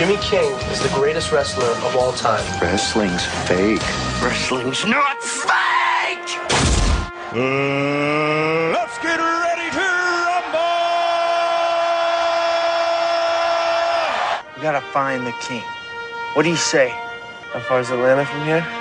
Jimmy King is the greatest wrestler of all time. Wrestling's fake. Wrestling's not fake! Uh, let's get ready to rumble! We gotta find the king. What do you say? How far is Atlanta from here?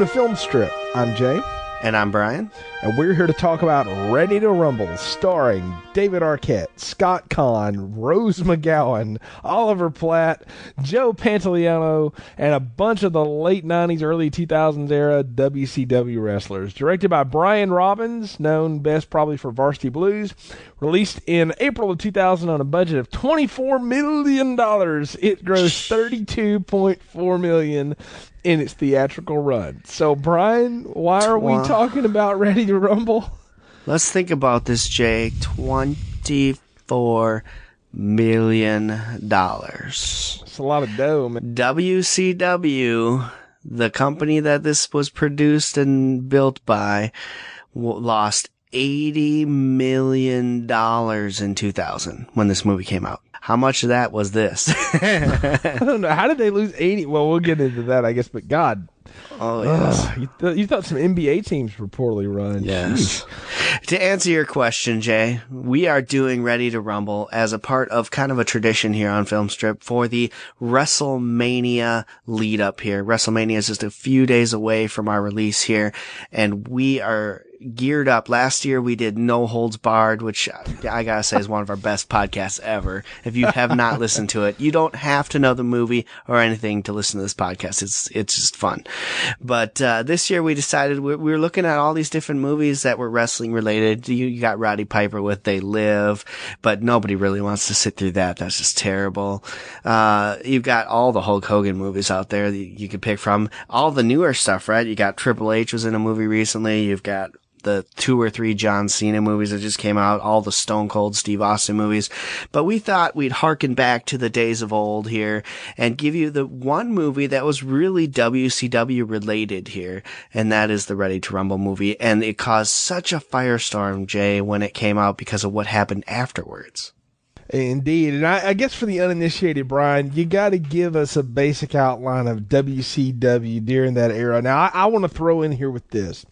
To Film Strip. I'm Jay, And I'm Brian. and we're here to talk about Ready to Rumble, starring David Arquette, Scott Caan, Rose McGowan, Oliver Platt, Joe Pantoliano, and a bunch of the late 90s, early 2000s era WCW wrestlers. Directed by Brian Robbins, known best probably for Varsity Blues. Released in April of 2000 on a budget of $24 million. It grossed 32.4 million in its theatrical run. So, Brian, why are we talking about Ready to Rumble? Let's think about this, Jay. $24 million. It's a lot of dough, man. WCW, the company that this was produced and built by, w- lost $80 million in 2000 when this movie came out. How much of that was this? I don't know. How did they lose 80? Well, we'll get into that, I guess, but God. Oh, yes. ugh, you, th- you thought some NBA teams were poorly run. Yes. to answer your question, Jay, we are doing Ready to Rumble as a part of kind of a tradition here on Film Strip for the WrestleMania lead up here. WrestleMania is just a few days away from our release here, and we are geared up. Last year we did No Holds Barred, which I gotta say is one of our best podcasts ever. If you have not listened to it, you don't have to know the movie or anything to listen to this podcast. It's, it's just fun. But, uh, this year we decided we, we were looking at all these different movies that were wrestling related. You, you got Roddy Piper with They Live, but nobody really wants to sit through that. That's just terrible. Uh, you've got all the Hulk Hogan movies out there that you could pick from. All the newer stuff, right? You got Triple H was in a movie recently. You've got the two or three John Cena movies that just came out, all the Stone Cold Steve Austin movies. But we thought we'd harken back to the days of old here and give you the one movie that was really WCW related here. And that is the Ready to Rumble movie. And it caused such a firestorm, Jay, when it came out because of what happened afterwards. Indeed. And I, I guess for the uninitiated, Brian, you got to give us a basic outline of WCW during that era. Now, I, I want to throw in here with this.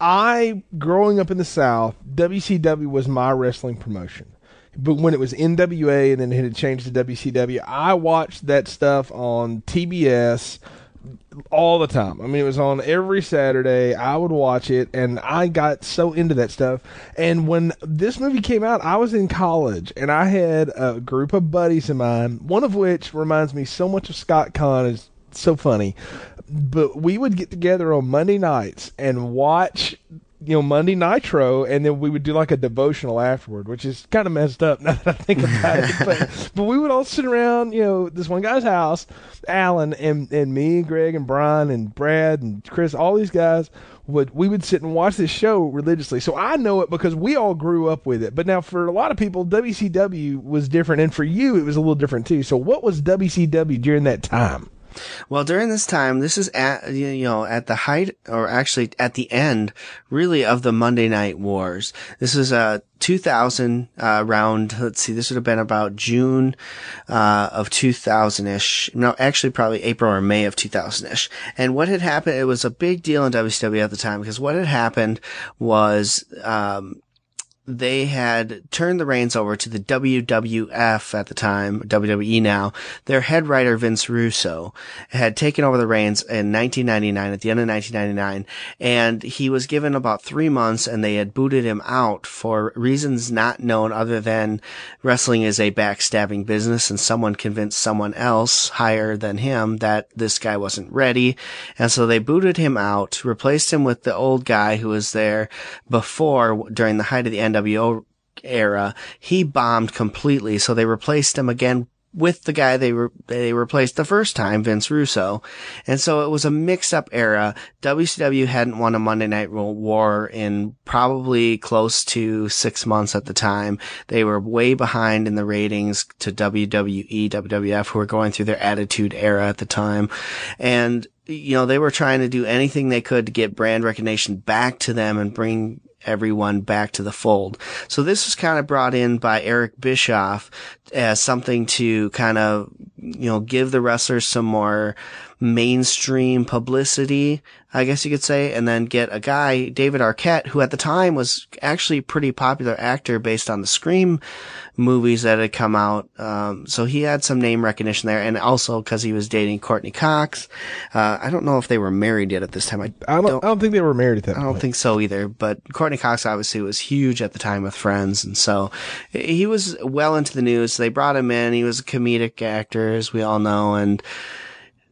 I, growing up in the South, WCW was my wrestling promotion. But when it was NWA and then it had changed to WCW, I watched that stuff on TBS all the time. I mean, it was on every Saturday. I would watch it, and I got so into that stuff. And when this movie came out, I was in college, and I had a group of buddies of mine, one of which reminds me so much of Scott Caan. So funny. But we would get together on Monday nights and watch. You know, Monday Nitro, and then we would do like a devotional afterward, which is kind of messed up now that I think about it. But, but we would all sit around, you know, this one guy's house, Alan, and, and me, Greg, and Brian, and Brad, and Chris, all these guys would we would sit and watch this show religiously. So I know it because we all grew up with it. But now for a lot of people, WCW was different, and for you, it was a little different too. So what was WCW during that time? Well, during this time, this is at, you know, at the height, or actually at the end, really, of the Monday Night Wars. This is, uh, 2000, uh, around, let's see, this would have been about June, uh, of 2000-ish. No, actually probably April or May of 2000-ish. And what had happened, it was a big deal in WCW at the time, because what had happened was, um, they had turned the reins over to the WWF at the time, WWE now. Their head writer, Vince Russo, had taken over the reins in 1999, at the end of 1999, and he was given about three months and they had booted him out for reasons not known other than wrestling is a backstabbing business and someone convinced someone else higher than him that this guy wasn't ready. And so they booted him out, replaced him with the old guy who was there before during the height of the NWO era. He bombed completely. So they replaced him again with the guy they were they replaced the first time, Vince Russo, and so it was a mix-up era. WCW hadn't won a Monday Night War in probably close to six months at the time. They were way behind in the ratings to WWE, WWF, who were going through their Attitude Era at the time, and you know they were trying to do anything they could to get brand recognition back to them and bring everyone back to the fold. So this was kind of brought in by Eric Bischoff as something to kind of, you know, give the wrestlers some more mainstream publicity, I guess you could say, and then get a guy, David Arquette, who at the time was actually a pretty popular actor based on the Scream movies that had come out. Um, so he had some name recognition there, and also because he was dating Courteney Cox. Uh, I don't know if they were married yet at this time. I, I don't, don't I don't think they were married at that I don't point. think so either, but Courteney Cox obviously was huge at the time with Friends, and so he was well into the news. They brought him in. He was a comedic actor, as we all know, and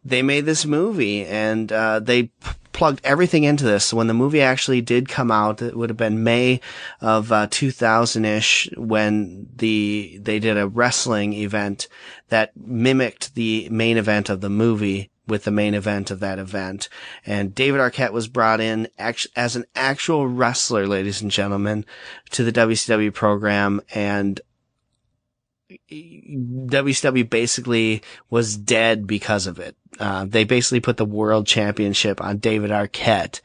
they made this movie, and uh, they p- plugged everything into this. So when the movie actually did come out, it would have been May of uh, 2000-ish when the they did a wrestling event that mimicked the main event of the movie with the main event of that event. And David Arquette was brought in act- as an actual wrestler, ladies and gentlemen, to the WCW program. And WCW basically was dead because of it. Uh, they basically put the world championship on David Arquette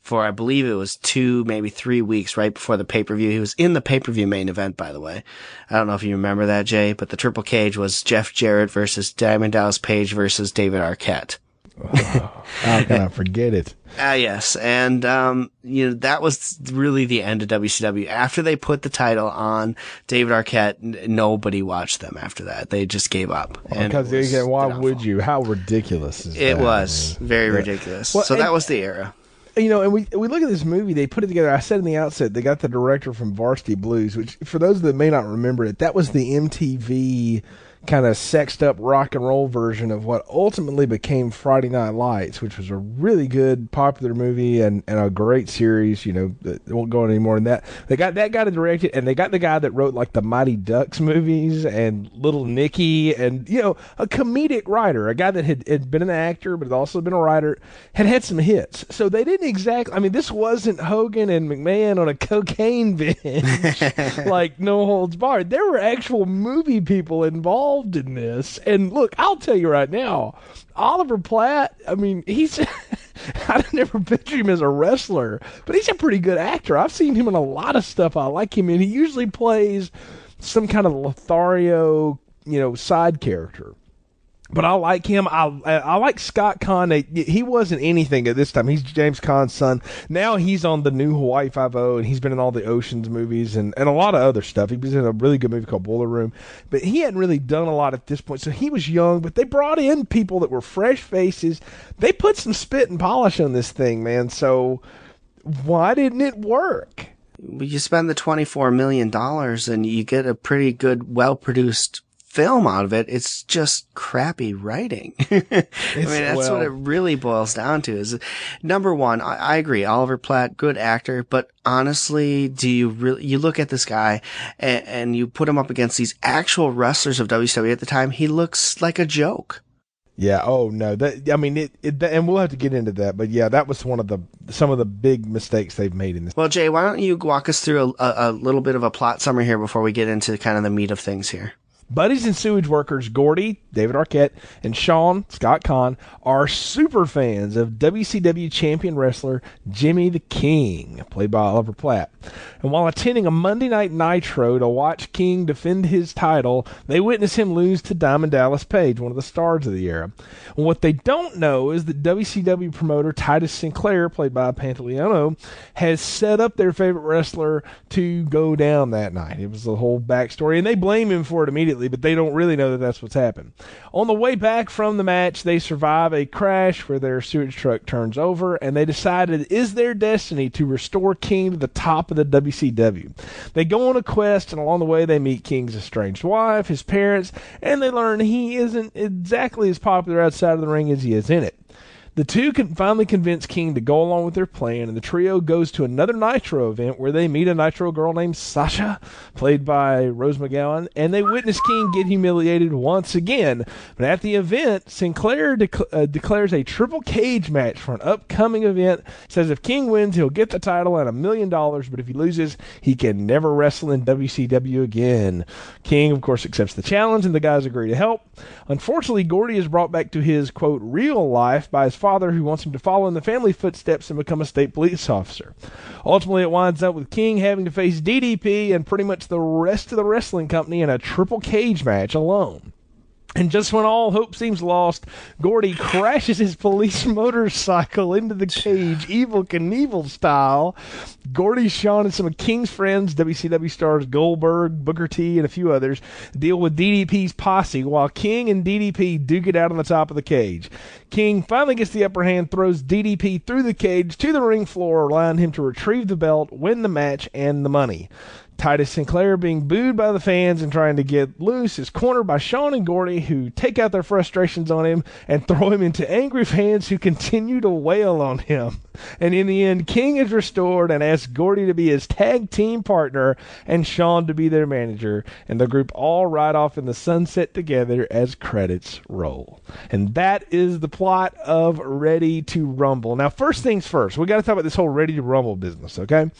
for, I believe it was two, maybe three weeks right before the pay-per-view. He was in the pay-per-view main event, by the way. I don't know if you remember that, Jay, but the triple cage was Jeff Jarrett versus Diamond Dallas Page versus David Arquette. How can I forget it? Ah, yes. And, um, you know, that was really the end of WCW. After they put the title on David Arquette, n- nobody watched them after that. They just gave up. Because was again, why would you? How ridiculous is It that? was very ridiculous. Well, so and- that was the era. you know, and we we look at this movie. They put it together. I said in the outset, they got the director from Varsity Blues, which for those that may not remember it, that was the MTV kind of sexed up rock and roll version of what ultimately became Friday Night Lights, which was a really good, popular movie and, and a great series. You know, that won't go any more than that. They got that guy to direct it, and they got the guy that wrote like the Mighty Ducks movies and Little Nicky, and you know, a comedic writer, a guy that had, had been an actor but had also been a writer, had had some hits. So they didn't exactly. I mean, this wasn't Hogan and McMahon on a cocaine binge, like No Holds Barred. There were actual movie people involved in this. And look, I'll tell you right now, Oliver Platt. I mean, he's I've never picture him as a wrestler, but he's a pretty good actor. I've seen him in a lot of stuff I like him in. He usually plays some kind of Lothario, you know, side character. But I like him. I I like Scott Caan. He wasn't anything at this time. He's James Caan's son. Now he's on the new Hawaii Five O, and he's been in all the Ocean's movies and, and a lot of other stuff. He was in a really good movie called Boiler Room, but he hadn't really done a lot at this point. So he was young. But they brought in people that were fresh faces. They put some spit and polish on this thing, man. So why didn't it work? You spend the $24 million and you get a pretty good, well produced film out of it. It's just crappy writing. I mean, that's well- what it really boils down to is number one, I, I agree. Oliver Platt, good actor, but honestly, do you really, you look at this guy and, and you put him up against these actual wrestlers of WWE at the time, he looks like a joke. Yeah. Oh no. That I mean it, it. And we'll have to get into that. But yeah, that was one of the some of the big mistakes they've made in this. Well, Jay, why don't you walk us through a, a, a little bit of a plot summary here before we get into kind of the meat of things here? Buddies and sewage workers Gordy, David Arquette, and Sean Scott Caan are super fans of WCW champion wrestler Jimmy the King, played by Oliver Platt. And while attending a Monday Night Nitro to watch King defend his title, they witness him lose to Diamond Dallas Page, one of the stars of the era. And what they don't know is that WCW promoter Titus Sinclair, played by Pantoliano, has set up their favorite wrestler to go down that night. It was the whole backstory, and they blame him for it immediately, but they don't really know that that's what's happened. On the way back from the match, they survive a crash where their sewage truck turns over, and they decide it is their destiny to restore King to the top of the WCW. They go on a quest, and along the way, they meet King's estranged wife, his parents, and they learn he isn't exactly as popular outside of the ring as he is in it. The two can finally convince King to go along with their plan, and the trio goes to another Nitro event where they meet a Nitro girl named Sasha, played by Rose McGowan, and they witness King get humiliated once again. But at the event, Sinclair dec- uh, declares a triple cage match for an upcoming event. Says if King wins, he'll get the title and a million dollars, but if he loses, he can never wrestle in WCW again. King, of course, accepts the challenge, and the guys agree to help. Unfortunately, Gordy is brought back to his quote real life by his father, who wants him to follow in the family footsteps and become a state police officer. Ultimately, it winds up with King having to face DDP and pretty much the rest of the wrestling company in a triple cage match alone. And just when all hope seems lost, Gordy crashes his police motorcycle into the cage, Evel Knievel style. Gordy, Sean, and some of King's friends, WCW stars Goldberg, Booker T, and a few others, deal with DDP's posse while King and DDP duke it out on the top of the cage. King finally gets the upper hand, throws DDP through the cage to the ring floor, allowing him to retrieve the belt, win the match, and the money. Titus Sinclair being booed by the fans and trying to get loose is cornered by Sean and Gordy, who take out their frustrations on him and throw him into angry fans who continue to wail on him. And in the end, King is restored and asks Gordy to be his tag team partner and Sean to be their manager. And the group all ride off in the sunset together as credits roll. And that is the plot of Ready to Rumble. Now, first things first, we got to talk about this whole Ready to Rumble business, okay?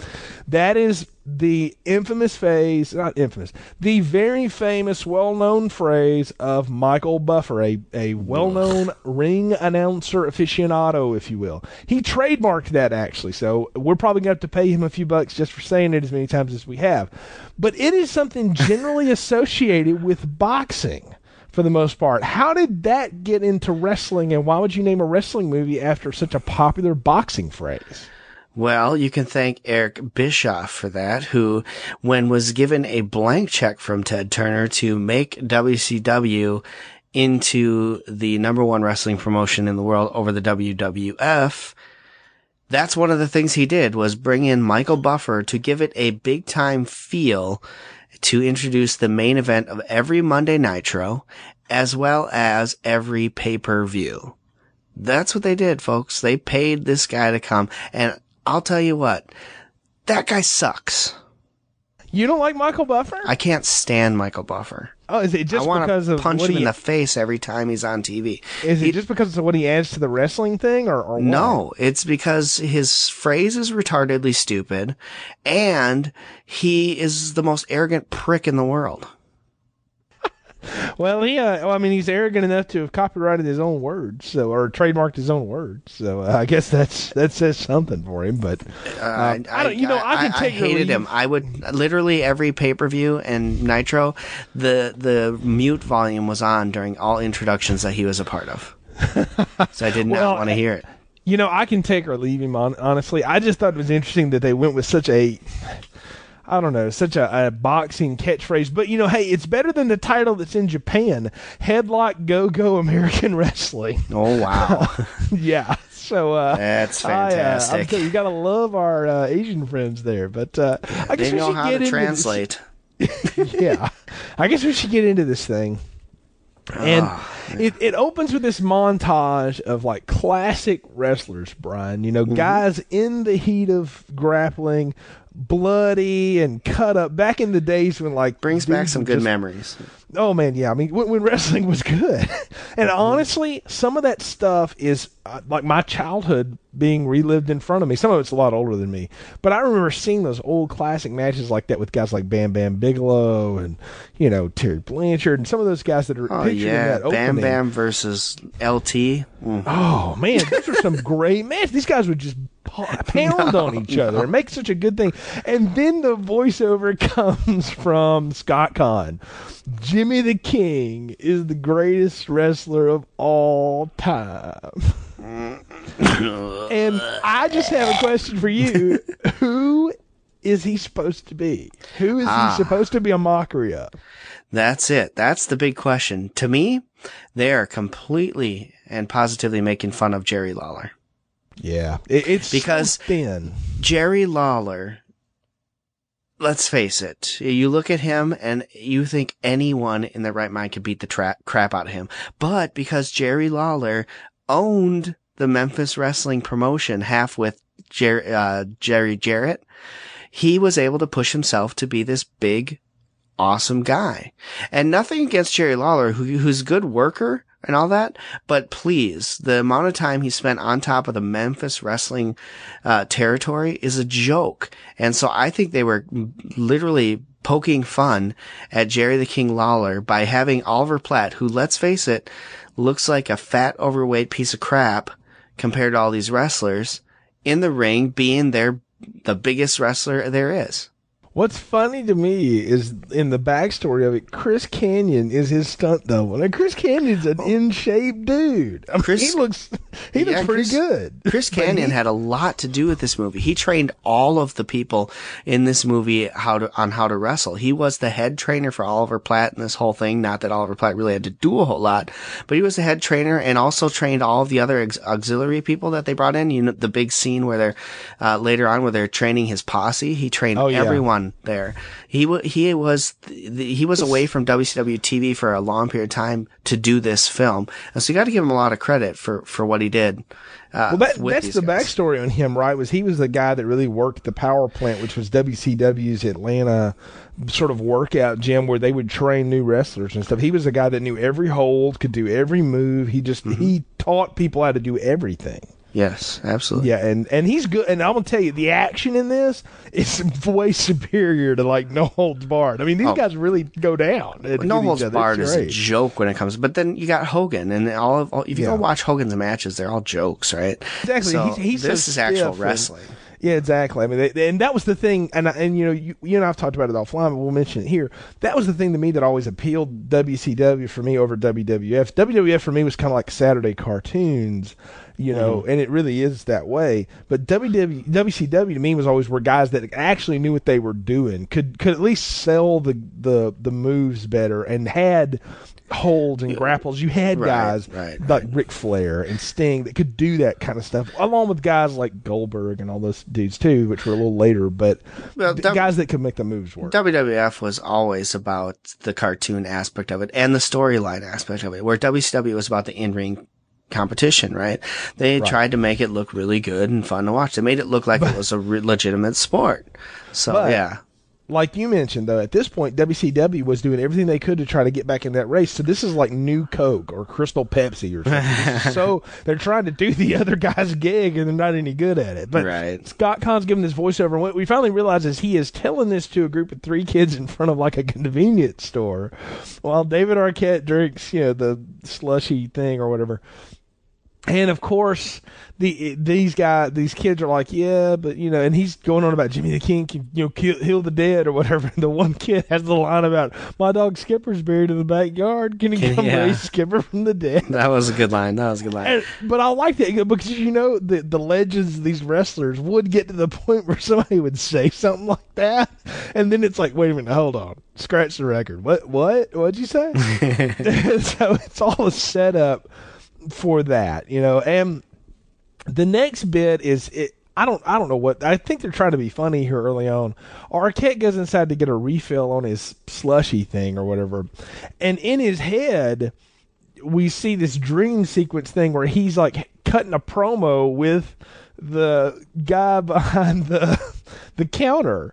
That is the infamous phase, not infamous, the very famous, well known phrase of Michael Buffer, a, a well known ring announcer aficionado, if you will. He trademarked that actually, so we're probably going to have to pay him a few bucks just for saying it as many times as we have. But it is something generally associated with boxing for the most part. How did that get into wrestling, and why would you name a wrestling movie after such a popular boxing phrase? Well, you can thank Eric Bischoff for that, who, when was given a blank check from Ted Turner to make WCW into the number one wrestling promotion in the world over the WWF, that's one of the things he did was bring in Michael Buffer to give it a big time feel to introduce the main event of every Monday Nitro as well as every pay per view. That's what they did, folks. They paid this guy to come and I'll tell you what, that guy sucks. You don't like Michael Buffer? I can't stand Michael Buffer. oh, is it just I want because to of punch what him he, in the face every time he's on TV. Is it He- just because of what he adds to the wrestling thing, or, or? No, it's because his phrase is retardedly stupid, and he is the most arrogant prick in the world. Well, he, uh, well, I mean, he's arrogant enough to have copyrighted his own words, so or trademarked his own words. So uh, I guess that's that says something for him. But Uh, I don't- you know, I can take or hated him. I would literally every pay per view and Nitro, the the mute volume was on during all introductions that he was a part of. so I did not Well, want to hear it. you know, I can take or leave him. On honestly, I just thought it was interesting that they went with such a. I don't know, such a, a boxing catchphrase, but you know, hey, it's better than the title that's in Japan, Headlock Go Go American Wrestling. Oh wow, yeah, so uh, that's I, uh, fantastic. you, you gotta love our uh, Asian friends there. But uh, I guess we should how get to into translate. This. yeah, I guess we should get into this thing. And it, it opens with this montage of like classic wrestlers, Brian. You know, Mm-hmm. guys in the heat of grappling, bloody and cut up. Back in the days when like Brings back some good just- memories. Oh man, yeah. I mean, when, when wrestling was good, and honestly, some of that stuff is uh, like my childhood being relived in front of me. Some of it's a lot older than me, but I remember seeing those old classic matches like that with guys like Bam Bam Bigelow and you know Terry Blanchard and some of those guys that are Oh pictured in yeah, that Bam opening. Bam versus LT. Mm. Oh man, these are some great matches. These guys would just pound on each other and make such a good thing. And then the voiceover comes from Scott Caan. Jimmy the King is the greatest wrestler of all time. and I just have a question for you. Who is he supposed to be? Who is Ah. he supposed to be a mockery of? That's it. That's the big question. To me, they are completely and positively making fun of Jerry Lawler. Yeah, it, it's so Because- thin. Jerry Lawler, let's face it, you look at him and you think anyone in their right mind could beat the tra- crap out of him. But because Jerry Lawler owned the Memphis wrestling promotion, half with Jer- uh, Jerry Jarrett, he was able to push himself to be this big, awesome guy. And nothing against Jerry Lawler, who, who's a good worker and all that, but please, the amount of time he spent on top of the Memphis wrestling uh, territory is a joke. And so I think they were literally poking fun at Jerry the King Lawler by having Oliver Platt, who, let's face it, looks like a fat, overweight piece of crap compared to all these wrestlers in the ring being their the biggest wrestler there is. What's funny to me is in the backstory of it, Chris Kanyon is his stunt double. And Chris Kanyon's an in shape dude. I mean, Chris- he looks he Yeah, looks pretty Chris- good. Chris Kanyon he- had a lot to do with this movie. He trained all of the people in this movie how to on how to wrestle. He was the head trainer for Oliver Platt in this whole thing. Not that Oliver Platt really had to do a whole lot, but he was the head trainer and also trained all of the other ex- auxiliary people that they brought in. You know, the big scene where they're uh, later on where they're training his posse. He trained Oh, yeah. everyone there. He he was th- th- he was away from WCW TV for a long period of time to do this film, and so you got to give him a lot of credit for for what he did. Uh, Well, that, that's the guys. backstory on him, right? Was he was the guy that really worked the power plant, which was WCW's Atlanta sort of workout gym where they would train new wrestlers and stuff. He was the guy that knew every hold, could do every move. He just Mm-hmm. he taught people how to do everything. Yes, absolutely. Yeah, and and he's good. And I'm gonna tell you, the action in this is way superior to like No Holds Barred. I mean, these Oh. guys really go down. No Holds other. Barred is a joke when it comes, but then you got Hogan, and all of all, if you Yeah. go watch Hogan's matches, they're all jokes, right? Exactly. So he's, he's so this is actual stiff and- wrestling. Yeah, exactly. I mean, they, and that was the thing, and and you know, you, you and I've talked about it offline, but we'll mention it here. That was the thing to me that always appealed WCW for me over WWF. WWF for me was kind of like Saturday cartoons, you know, Mm-hmm. and it really is that way. But WW, WCW to me was always were guys that actually knew what they were doing, could could at least sell the the the moves better, and had holds and grapples. You had Right, guys right, like Ric Flair and Sting that could do that kind of stuff, along with guys like Goldberg and all those dudes too, which were a little later, but Well, the W- guys that could make the moves work. WWF was always about the cartoon aspect of it and the storyline aspect of it, where WCW was about the in-ring competition, right? They tried to make it look really good and fun to watch. They made it look like it was a re- legitimate sport. So But- yeah, like you mentioned, though, at this point, WCW was doing everything they could to try to get back in that race. So this is like new Coke or Crystal Pepsi or something. so they're trying to do the other guy's gig and they're not any good at it. But Right. Scott Caan's giving this voiceover, and what we finally realize is he is telling this to a group of three kids in front of like a convenience store, while David Arquette drinks, you know, the slushy thing or whatever. And of course, the these guys, these kids are like, yeah, but you know, and he's going on about Jimmy the King can you know kill, heal the dead or whatever. And the one kid has the line about my dog Skipper's buried in the backyard. Can he come yeah. raise Skipper from the dead? that was a good line. That was a good line. And, but I like that because you know the the legends these wrestlers would get to the point where somebody would say something like that, and then it's like, wait a minute, hold on, scratch the record. What what what'd you say? so it's all a setup for that, you know. And the next bit is it. I don't. I don't know what. I think they're trying to be funny here early on. Arquette goes inside to get a refill on his slushy thing or whatever, and in his head, we see this dream sequence thing where he's like cutting a promo with the guy behind the the counter.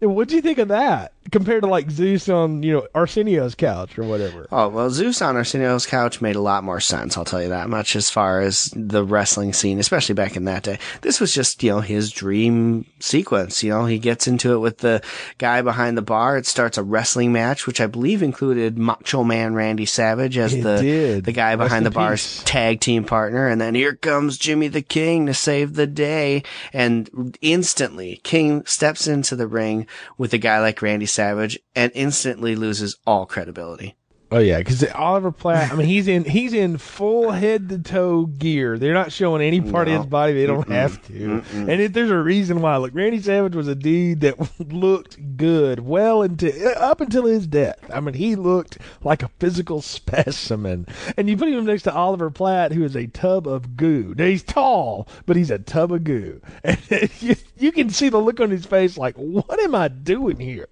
What do you think of that compared to like Zeus on you know Arsenio's couch or whatever? Oh, well, Zeus on Arsenio's couch made a lot more sense, I'll tell you that much, as far as the wrestling scene, especially back in that day. This was just, you know, his dream sequence. You know, he gets into it with the guy behind the bar. It starts a wrestling match, which I believe included Macho Man Randy Savage as It the, did. the guy behind in the bar's peace. tag team partner. And then here comes Jimmy the King to save the day. And instantly, King steps into the ring with a guy like Randy Savage and instantly loses all credibility. Oh yeah, because Oliver Platt. I mean, he's in he's in full head to toe gear. They're not showing any part of his body. They don't have to. And if there's a reason why, look, Randy Savage was a dude that looked good well into uh, up until his death. I mean, he looked like a physical specimen. And you put him next to Oliver Platt, who is a tub of goo. Now he's tall, but he's a tub of goo. And you, you can see the look on his face, like, what am I doing here?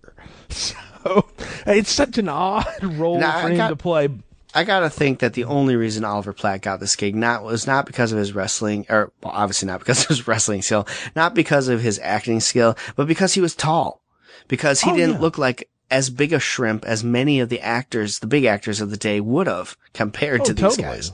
So it's such an odd role Now, for him got- to play. I gotta think that the only reason Oliver Platt got this gig not was not because of his wrestling, or well, obviously not because of his wrestling skill, not because of his acting skill, but because he was tall. Because he Oh, didn't yeah. look like as big a shrimp as many of the actors, the big actors of the day would have compared Oh, to these totally. guys.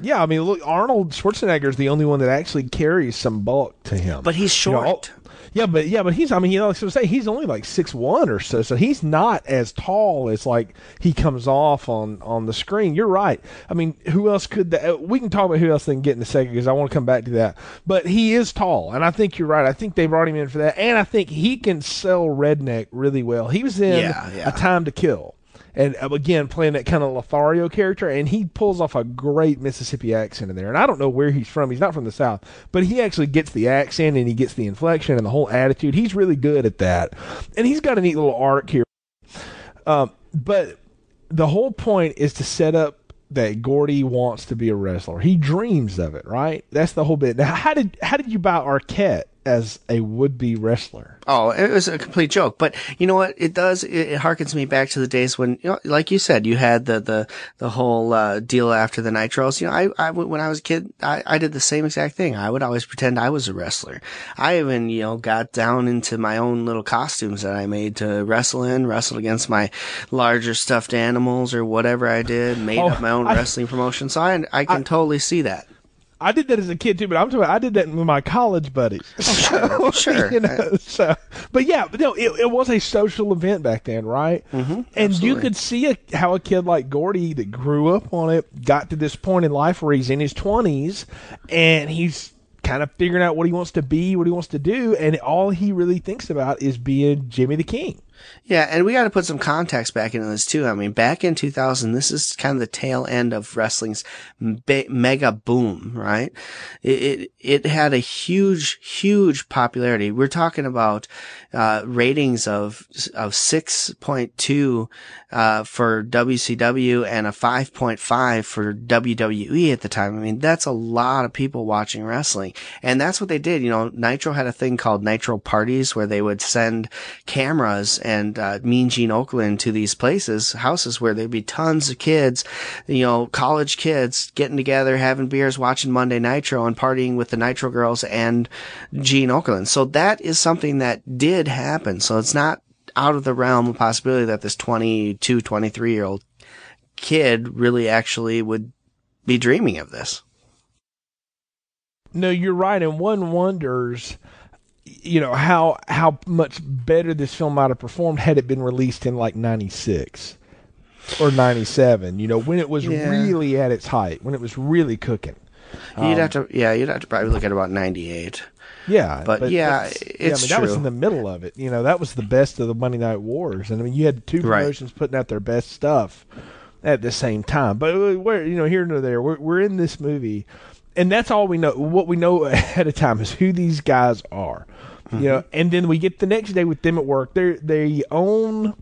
Yeah, I mean, look, Arnold Schwarzenegger is the only one that actually carries some bulk to him. But he's You know, short. Yeah, but yeah, but he's. I mean, you know, like I was saying, he's only like six one or so, so he's not as tall as like he comes off on on the screen. You're right. I mean, who else could that? uh, We can talk about who else they can get in a second because I want to come back to that. But he is tall, and I think you're right. I think they brought him in for that, and I think he can sell redneck really well. He was in Yeah, yeah. a Time to Kill. And uh, again, playing that kind of Lothario character, and he pulls off a great Mississippi accent in there. And I don't know where he's from; he's not from the South, but he actually gets the accent and he gets the inflection and the whole attitude. He's really good at that, and he's got a neat little arc here. Um, but the whole point is to set up that Gordy wants to be a wrestler. He dreams of it, right? That's the whole bit. Now, how did how did you buy Arquette as a would be wrestler? Oh, it was a complete joke. But you know what? It does. It, it harkens me back to the days when, you know, like you said, you had the the the whole uh, deal after the Nitros. You know, I, I when I was a kid, I, I did the same exact thing. I would always pretend I was a wrestler. I even you know got down into my own little costumes that I made to wrestle in, wrestled against my larger stuffed animals or whatever I did. Made Oh, up my own I- wrestling promotion. So I I can totally see that. I did that as a kid too, but I'm talking. I did that with my college buddies. sure, sure. you know, so, but yeah, but no, it, it was a social event back then, right? Mm-hmm, and you absolutely. could see a, how a kid like Gordy that grew up on it got to this point in life where he's in his twenties and he's kind of figuring out what he wants to be, what he wants to do, and all he really thinks about is being Jimmy the King. Yeah, and we got to put some context back into this too. I mean, back in 2000, this is kind of the tail end of wrestling's be- mega boom, right? It, it it had a huge, huge popularity. We're talking about uh, ratings of of 6.2 uh, for WCW and a 5.5 for WWE at the time. I mean, that's a lot of people watching wrestling, and that's what they did. You know, Nitro had a thing called Nitro parties where they would send cameras and uh, Mean Gene Okerlund to these places, houses where there'd be tons of kids, you know, college kids getting together, having beers, watching Monday Nitro, and partying with the Nitro girls and Gene Okerlund. So that is something that did happen. So it's not out of the realm of possibility that this 22, 23 year old kid really actually would be dreaming of this. No, you're right, and one wonders, you know, how how much better this film might have performed had it been released in like '96 or '97. You know, when it was Yeah. really at its height, when it was really cooking. You'd um, have to, yeah, you'd have to probably look at about 98. Yeah, But yeah, it's yeah, I mean, that was in the middle of it. You know, that was the best of the Monday Night Wars, and I mean, you had two Right. promotions putting out their best stuff at the same time. But where you know here and there, we're we're in this movie, and that's all we know. What we know ahead of time is who these guys are. You know, Mm-hmm. and then we get the next day with them at work. They they own.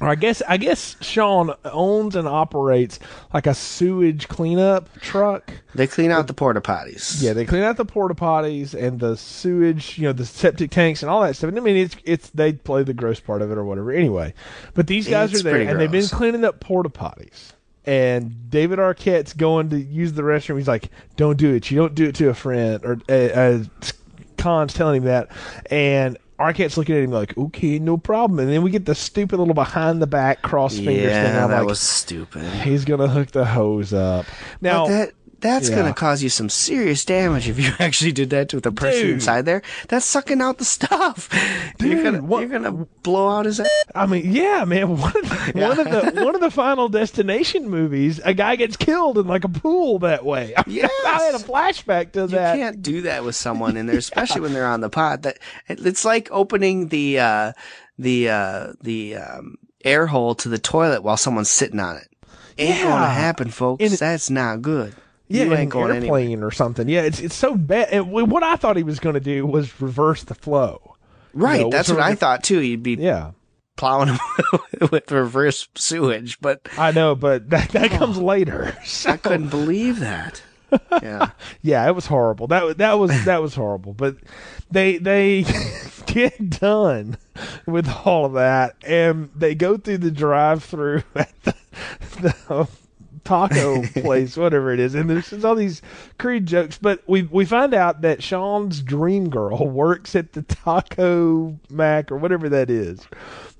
Or I guess I guess Sean owns and operates like a sewage cleanup truck. They clean out the porta potties. Yeah, they clean out the porta potties and the sewage, you know, the septic tanks and all that stuff. And I mean, it's it's they play the gross part of it or whatever. Anyway, but these guys It's are there and they've been cleaning up porta potties. And David Arquette's going to use the restroom. He's like, "Don't do it. You don't do it to a friend." Or uh, uh, Caan's telling him that, and Arquette's looking at him like, "Okay, no problem." And then we get the stupid little behind the back cross fingers thing. Yeah, I'm that like, was stupid. he's gonna hook the hose up. Now, But that that's Yeah. gonna cause you some serious damage if you actually did that to the person Dude. inside there. That's sucking out the stuff. you're gonna what- you're gonna blow out his. Ass. I mean, yeah, man. One of the, one of the one of the Final Destination movies, a guy gets killed in like a pool that way. I, Yes. I had a flashback to You that. can't do that with someone in there, especially when they're on the pod. That it's like opening the uh, the uh, the um, air hole to the toilet while someone's sitting on it. Ain't Yeah. gonna happen, folks. And That's not good. Yeah, you ain't an going anywhere. airplane or something. Yeah, it's it's so bad. And what I thought he was going to do was reverse the flow. Right, know, that's what I thought too. He'd be Yeah, plowing him with reverse sewage, but I know, but that that oh. comes later. So, I couldn't believe that. Yeah. yeah, it was horrible. That that was that was horrible. But they they get done with all of that, and they go through the drive-through at the, the taco place, whatever it is. And there's, there's all these Creed jokes, but we we find out that Sean's dream girl works at the Taco Mac or whatever that is.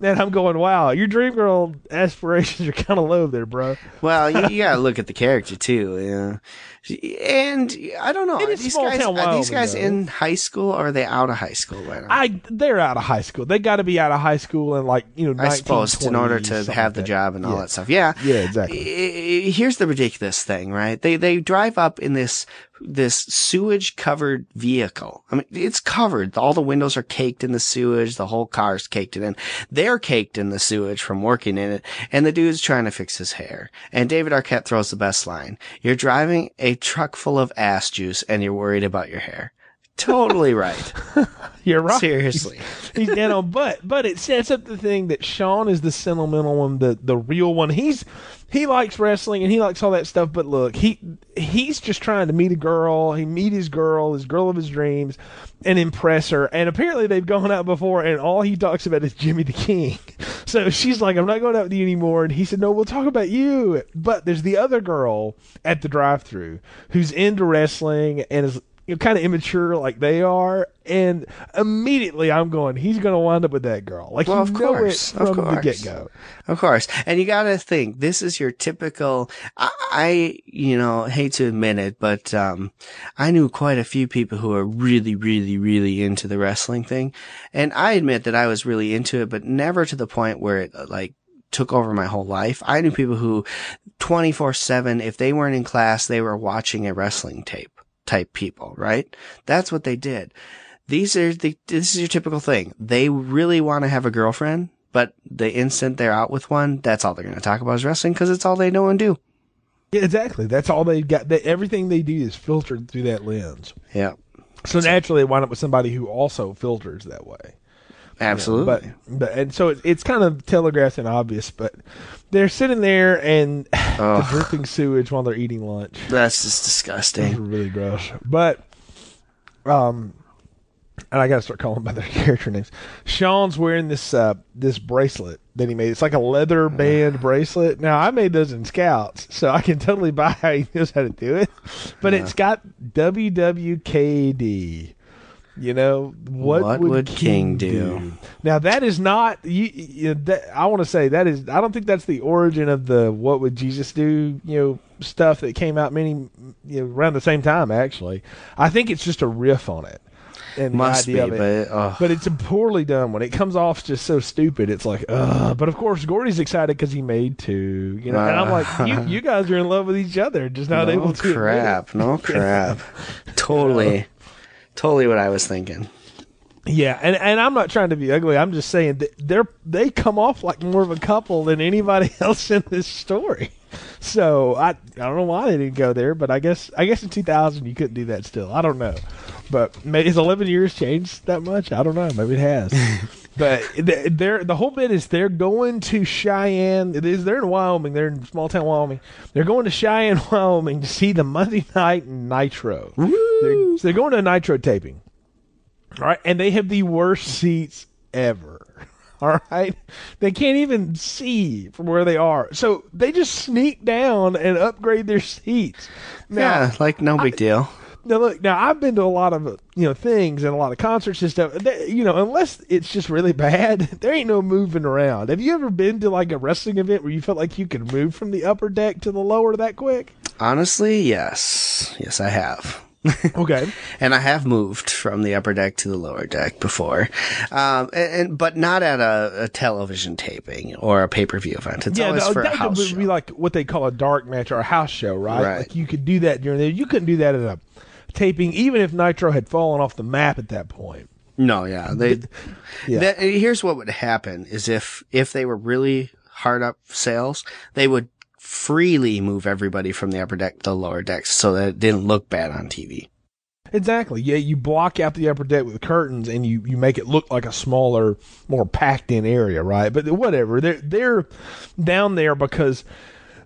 And I'm going, wow, your dream girl aspirations are kind of low there, bro. Well, you, you gotta look at the character too. Yeah. And I don't know. Are these guys, are these guys though. in high school or are they out of high school right? I they're out of high school. They got to be out of high school and like you know. I suppose in order to 1920s, have the job and all Yeah. that stuff. Yeah. Yeah, exactly. I- I- Here's the ridiculous thing, right? They they drive up in this this sewage covered vehicle. I mean, it's covered. All the windows are caked in the sewage. The whole car's caked in. They're caked in the sewage from working in it. And the dude's trying to fix his hair. And David Arquette throws the best line. You're driving a truck full of ass juice and you're worried about your hair. Totally right. You're right. Seriously. He's dead on, but but it sets up the thing that Sean is the sentimental one, the the real one. He's he likes wrestling and he likes all that stuff. But look, he he's just trying to meet a girl. He meet his girl, his girl of his dreams, and impress her. And apparently they've gone out before, and all he talks about is Jimmy the King. So she's like, "I'm not going out with you anymore." And he said, "No, we'll talk about you." But there's the other girl at the drive-through who's into wrestling and is you know, kind of immature like they are, and immediately I'm going, he's going to wind up with that girl. Like Well, you of know course, it of from the course. get go. Of course. And you gotta think, this is your typical, I, I, you know, hate to admit it, but, um, I knew quite a few people who are really, really, really into the wrestling thing. And I admit that I was really into it, but never to the point where it, like, took over my whole life. I knew people who 24 7, if they weren't in class, they were watching a wrestling tape type people, right? That's what they did. These are the, this is your typical thing. They really want to have a girlfriend, but the instant they're out with one, that's all they're going to talk about is wrestling because it's all they know and do. Yeah, exactly. That's all they've got. They, everything they do is filtered through that lens. Yeah. So naturally, they wind up with somebody who also filters that way. Absolutely. But, but and so it, it's kind of telegraphed and obvious. But they're sitting there and the dripping sewage while they're eating lunch. that's just disgusting. really gross. But, um, and I gotta start calling by their character names. Sean's wearing this uh this bracelet that he made. It's like a leather band bracelet. Now I made those in Scouts, so I can totally buy how he knows how to do it. But it's got WWKD. You know what? What would King do? Now that is not you. you that, I want to say that is. I don't think that's the origin of the "What would Jesus do?" You know stuff that came out many you know around the same time. Actually, I think it's just a riff on it. And the Must be, of it. but, oh. but it's a poorly done one. It comes off just so stupid. It's like, ugh. But of course, Gordy's excited because he made two. You know, and I'm like, you, you guys are in love with each other, just not no able to. crap. No crap. totally. Totally what I was thinking. Yeah, and and I'm not trying to be ugly. I'm just saying that they're they come off like more of a couple than anybody else in this story. So I I don't know why they didn't go there, but I guess I guess in 2000 you couldn't do that still. I don't know, but maybe has 11 years changed that much? I don't know. Maybe it has. but they're the whole bit is they're going to Cheyenne. It is they're in Wyoming. They're in small town Wyoming. They're going to Cheyenne, Wyoming to see the Monday Night Nitro. They're, so they're going to a Nitro taping. All right, and they have the worst seats ever. All right, they can't even see from where they are, so they just sneak down and upgrade their seats. Now, yeah, like no big deal. Now look, now I've been to a lot of you know things and a lot of concerts and stuff. You know, unless it's just really bad, there ain't no moving around. Have you ever been to like a wrestling event where you felt like you could move from the upper deck to the lower that quick? Honestly, yes. Yes, I have. Okay, and I have moved from the upper deck to the lower deck before, um, and, and but not at a, a television taping or a pay per view event. It's always no, for a that house would show. be like what they call a dark match or a house show, right? Right. Like you could do that during there. You couldn't do that at a taping, even if Nitro had fallen off the map at that point. No, yeah. They, Yeah. that- here's what would happen is if, if they were really hard up sales, they would freely move everybody from the upper deck to the lower decks so that it didn't look bad on TV. Exactly. Yeah, you block out the upper deck with curtains and you, you make it look like a smaller, more packed in area, right? But whatever. They're they're down there because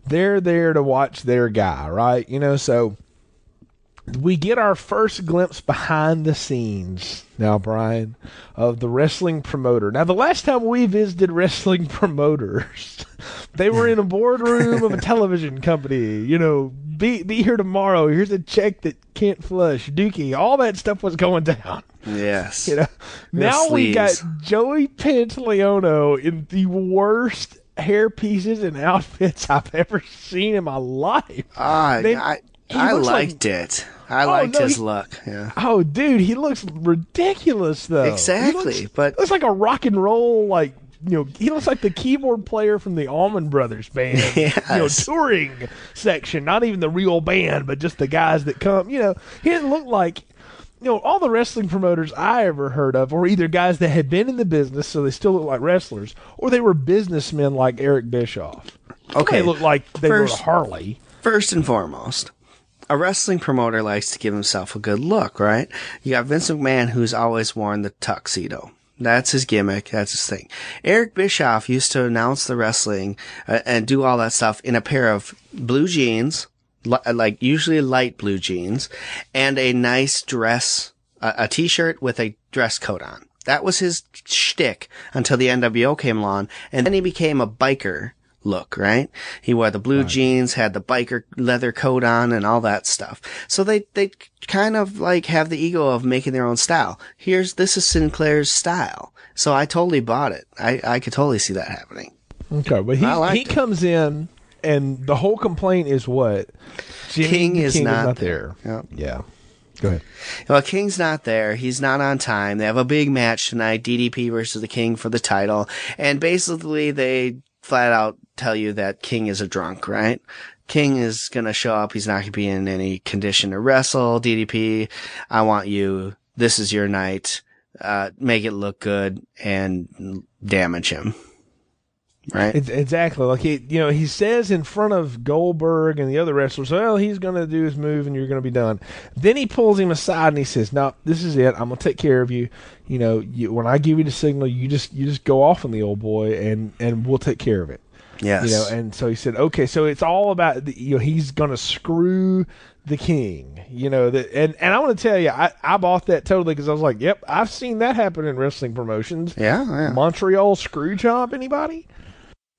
they're there to watch their guy, right? You know, so we get our first glimpse behind the scenes now, Brian, of the wrestling promoter. Now, the last time we visited wrestling promoters, they were in a boardroom of a television company. You know, be be here tomorrow. Here's a check that can't flush. Dookie, all that stuff was going down. Yes. You know, now we got. Joey Pantoliano in the worst hair pieces and outfits I've ever seen in my life. Ah, They- I, I looks like- liked it. I Oh, liked no, his he- look. Yeah. Oh, dude, he looks ridiculous though. He Exactly, looks, but- looks like a rock and roll like you know. He looks like the keyboard player from the Allman Brothers band. You know, touring section. Not even the real band, but just the guys that come. You know, he didn't look like. You know, all the wrestling promoters I ever heard of were either guys that had been in the business, so they still look like wrestlers, or they were businessmen like Eric Bischoff. Okay. They looked like they First- were a Harley. First and foremost, a wrestling promoter likes to give himself a good look, right? You got Vince McMahon who's always worn the tuxedo. That's his gimmick. That's his thing. Eric Bischoff used to announce the wrestling uh, and do all that stuff in a pair of blue jeans, li- like usually light blue jeans, and a nice dress, a t-shirt with a dress coat on. That was his shtick until the NWO came along, and then he became a biker look, right? He wore the blue jeans, had the biker leather coat on and all that stuff. So they, they kind of like have the ego of making their own style. Here's, this is Sinclair's style. So I totally bought it. I, I could totally see that happening. Okay, but he he it. comes in, and the whole complaint is what Jimmy King the is not there. Yep. Yeah, go ahead. Well, King's not there. He's not on time. They have a big match tonight, DDP versus the King for the title. And basically they flat out tell you that King is a drunk, right? King is gonna show up. He's not gonna be in any condition to wrestle. DDP, I want you. This is your night. Uh, make it look good and damage him. Right? It's exactly like he, you know, he says in front of Goldberg and the other wrestlers, "Well, he's going to do his move, and you're going to be done." Then he pulls him aside and he says, "No, this is it. I'm going to take care of you. You know, you, when I give you the signal, you just you just go off on the old boy, and and we'll take care of it." Yes. You know, and so he said, "Okay, so it's all about the, you know he's going to screw the king." You know that, and and I want to tell you, I I bought that totally because I was like, "Yep, I've seen that happen in wrestling promotions." yeah, yeah. Montreal screw job, anybody?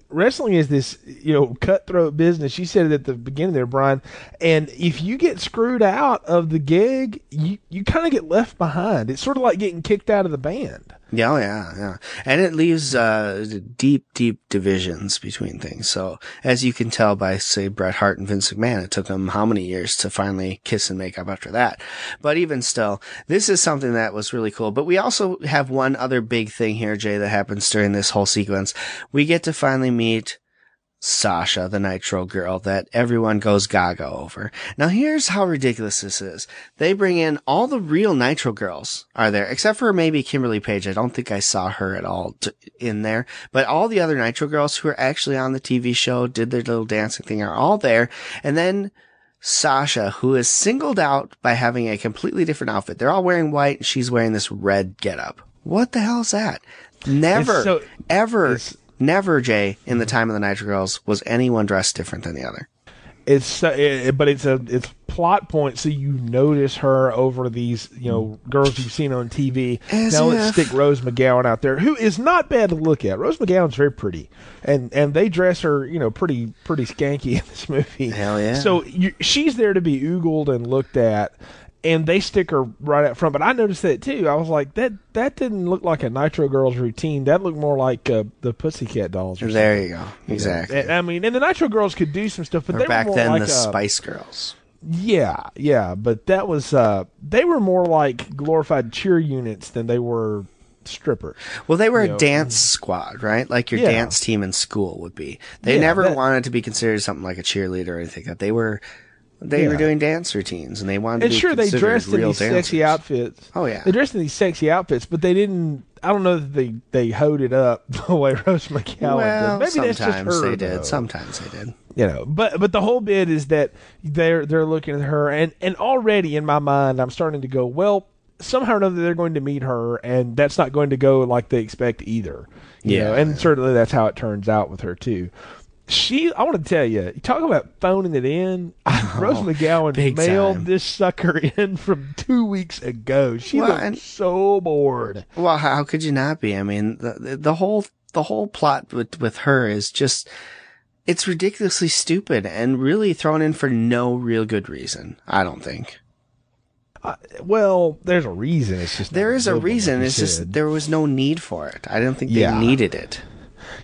Wrestling is this, you know, cutthroat business. You said it at the beginning there, Brian. And if you get screwed out of the gig, you, you kind of get left behind. It's sort of like getting kicked out of the band. Yeah, yeah, yeah. And it leaves, uh, deep, deep divisions between things. So, as you can tell by, say, Bret Hart and Vince McMahon, it took them how many years to finally kiss and make up after that. But even still, this is something that was really cool. But we also have one other big thing here, Jay, that happens during this whole sequence. We get to finally meet Sasha, the Nitro girl that everyone goes gaga over. Now here's how ridiculous this is. They bring in all the real Nitro girls are there, except for maybe Kimberly Page. I don't think I saw her at all t- in there, but all the other Nitro girls who are actually on the TV show, did their little dancing thing are all there. And then Sasha, who is singled out by having a completely different outfit. They're all wearing white and she's wearing this red getup. What the hell is that? Never, so- ever, never, Jay, in the mm-hmm. time of the Nitro Girls, was anyone dressed different than the other. It's uh, so, it, but it's a it's plot point, so you notice her over these you know girls you've seen on TV. As now let's stick Rose McGowan out there, who is not bad to look at. Rose McGowan's very pretty, and and they dress her you know pretty pretty skanky in this movie. Hell yeah. So you, she's there to be oogled and looked at. And they stick her right out front, but I noticed that too. I was like, that that didn't look like a Nitro Girls routine. That looked more like uh, the Pussycat Dolls. There you go. something. Exactly. And- I mean, and the Nitro Girls could do some stuff, but or they back were more then, like the a- Spice Girls. yeah, yeah, but that was uh they were more like glorified cheer units than they were strippers. Well, they were You know, a dance squad, right? Like your Yeah. dance team in school would be. They Yeah, never that- wanted to be considered something like a cheerleader or anything. like that They were, they were doing dance routines, and they wanted And to be sure they dressed in real these sexy dancers. outfits. Oh, yeah. They dressed in these sexy outfits, but they didn't I don't know that they they hoed it up the way Rose McGowan Well, did. Maybe that's just sometimes her. they did. though. Sometimes they did. you know but but the whole bit is that they're they're looking at her and and already in my mind i'm starting to go well somehow or another they're going to meet her and that's not going to go like they expect either you Yeah, know and yeah. certainly that's how it turns out with her too she, I want to tell you, you talk about phoning it in. Oh, Rose McGowan Oh, mailed time. this sucker in from two weeks ago. She Well, looked so bored. Well, how could you not be? I mean, the the whole the whole plot with with her is just it's ridiculously stupid and really thrown in for no real good reason. I don't think uh, Well, there's a reason. It's just there is a good one, like reason. It's just there was no need for it. I don't think they Yeah. needed it.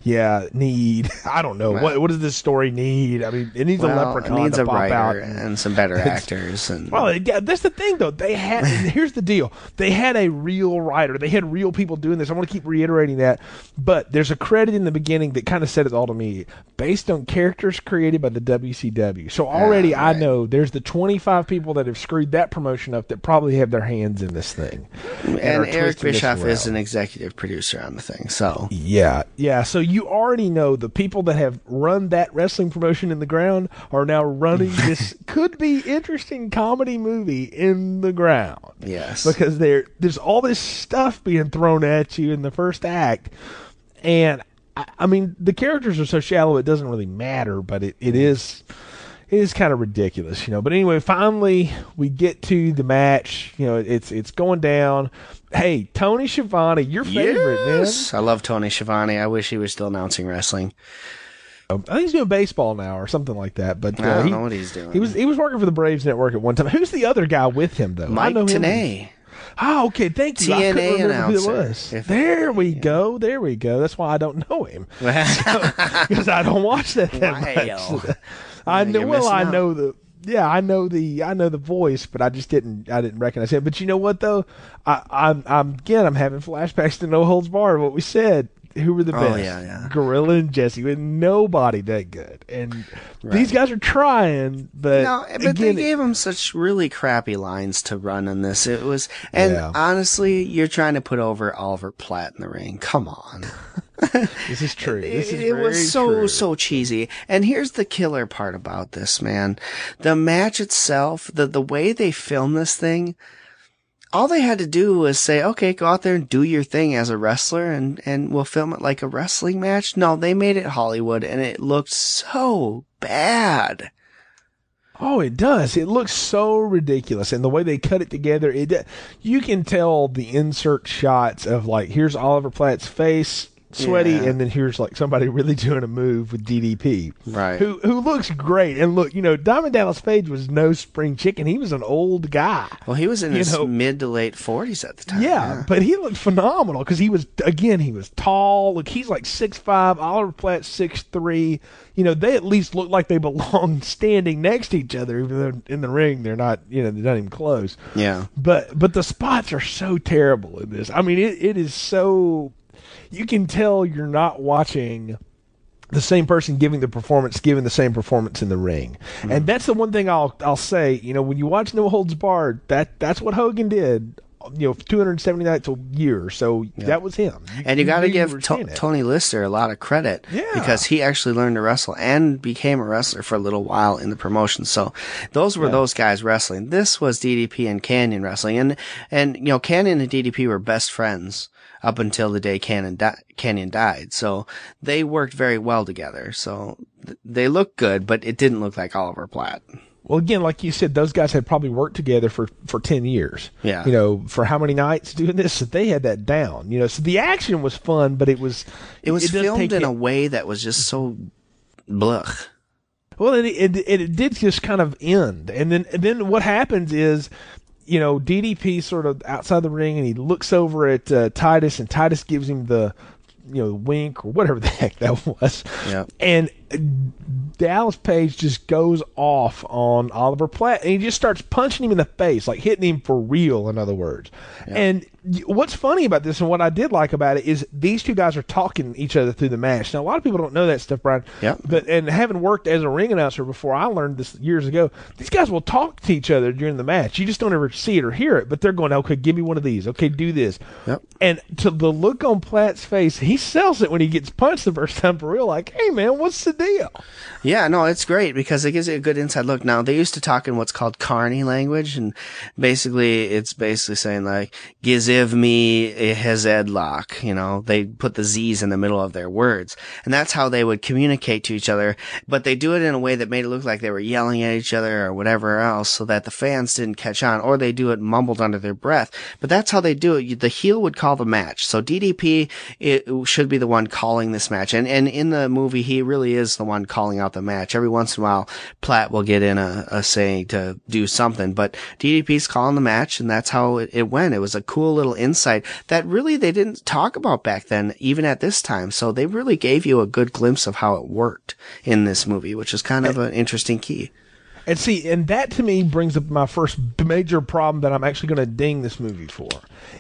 Yeah need. I don't know what what does this story need. I mean, it needs a Well, leprechaun it needs to a pop writer out. and some better actors and Well, yeah, that's the thing, though. They had. here's the deal. They had a real writer. They had real people doing this. I want to keep reiterating that. But there's a credit in the beginning that kind of said it all to me, based on characters created by the WCW. So already ah, I know there's the 25 people that have screwed that promotion up that probably have their hands in this thing. and are Eric Bischoff is an executive producer on the thing. So Yeah, yeah. So you already know the people that have run that wrestling promotion in the ground are now running this could be interesting comedy movie in the ground. yes, because there there's all this stuff being thrown at you in the first act, and I, I mean the characters are so shallow it doesn't really matter, but it, it is it is kind of ridiculous, you know. But anyway, finally we get to the match. You know, it's it's going down. Hey, Tony Schiavone, your favorite, yes, I love Tony Schiavone. I wish he was still announcing wrestling. I think he's doing baseball now or something like that. But uh, I don't he, know what he's doing. He was he was working for the Braves Network at one time. Who's the other guy with him though? Mike him. Oh, okay. Thank you. I couldn't TNA remember who it was. If- there we go. There we go. That's why I don't know him because I don't watch that that Wow. much. I know. Well, I know the. Yeah, I know the I know the voice, but I just didn't I didn't recognize him. But you know what though, I, I'm I'm again I'm having flashbacks to No Holds Barred. What we said, who were the Oh, best? yeah, yeah. Gorilla and Jesse with nobody that good, and these guys are trying, but No, but again, they gave him such really crappy lines to run in this. It was, and Yeah. honestly, you're trying to put over Oliver Platt in the ring. Come on. this is true. This is it, it was so true. so cheesy. And here's the killer part about this, man. The match itself, the the way they filmed this thing, all they had to do was say, "Okay, go out there and do your thing as a wrestler and and we'll film it like a wrestling match." No, they made it Hollywood and it looked so bad. Oh, it does. It looks so ridiculous, and the way they cut it together, it you can tell the insert shots of like here's Oliver Platt's face, sweaty, Yeah. and then here's like somebody really doing a move with DDP, Right. Who who looks great, and look, you know, Diamond Dallas Page was no spring chicken. He was an old guy. Well, he was in his know- mid to late 40s at the time. Yeah, but he looked phenomenal because he was again he was tall. Look, he's like six five. Oliver Platt six three. You know, they at least look like they belong standing next to each other, even though in the ring they're not. You know, they're not even close. Yeah. But but the spots are so terrible in this. I mean, it, it is so. You can tell you're not watching the same person giving the performance, giving the same performance in the ring, mm-hmm. and that's the one thing I'll I'll say. You know, when you watch No Holds Barred, that that's what Hogan did. You know, 270 nights a year. So that was him. And you got to give To- Tiny Lister a lot of credit. Yeah. Because he actually learned to wrestle and became a wrestler for a little while in the promotion. So those were those guys wrestling. This was DDP and Kanyon wrestling. And, and, you know, Kanyon and DDP were best friends up until the day Kanyon, di- Kanyon died. So they worked very well together. So th- they looked good, but it didn't look like Oliver Platt. Well, again, like you said, those guys had probably worked together for, for 10 years. Yeah. You know, for how many nights doing this? So they had that down. You know, so the action was fun, but it was. It was does filmed in it- a way that was just so blech. Well, it, it it it did just kind of end, and then and then what happens is, you know, DDP sort of outside the ring, and he looks over at uh, Titus, and Titus gives him the, you know, wink or whatever the heck that was. Yep. And Dallas Page just goes off on Oliver Platt, and he just starts punching him in the face, like hitting him for real. In other words, and what's funny about this, and what I did like about it, is these two guys are talking each other through the match. Now, a lot of people don't know that stuff, Brian. Yeah. But and having worked as a ring announcer before, I learned this years ago. These guys will talk to each other during the match. You just don't ever see it or hear it, but they're going, "Okay, give me one of these. Okay, do this." Yep. And to the look on Platt's face, he sells it when he gets punched the first time for real. Like, "Hey, man, what's the deal. Yeah, no, it's great because it gives you a good inside look. Now they used to talk in what's called Carney language, and basically it's basically saying like "Giziv me hezedlock." You know, they put the Z's in the middle of their words, and that's how they would communicate to each other. But they do it in a way that made it look like they were yelling at each other or whatever else, so that the fans didn't catch on, or they do it mumbled under their breath. But that's how they do it. The heel would call the match, so DDP should be the one calling this match, and and in the movie he really is the one calling out the match. Every once in a while, Platt will get in a, a say to do something, but DDP's calling the match, and that's how it, it went. It was a cool little insight that really they didn't talk about back then, even at this time. So they really gave you a good glimpse of how it worked in this movie, which is kind of an interesting key. And see, and that to me brings up my first major problem that I'm actually going to ding this movie for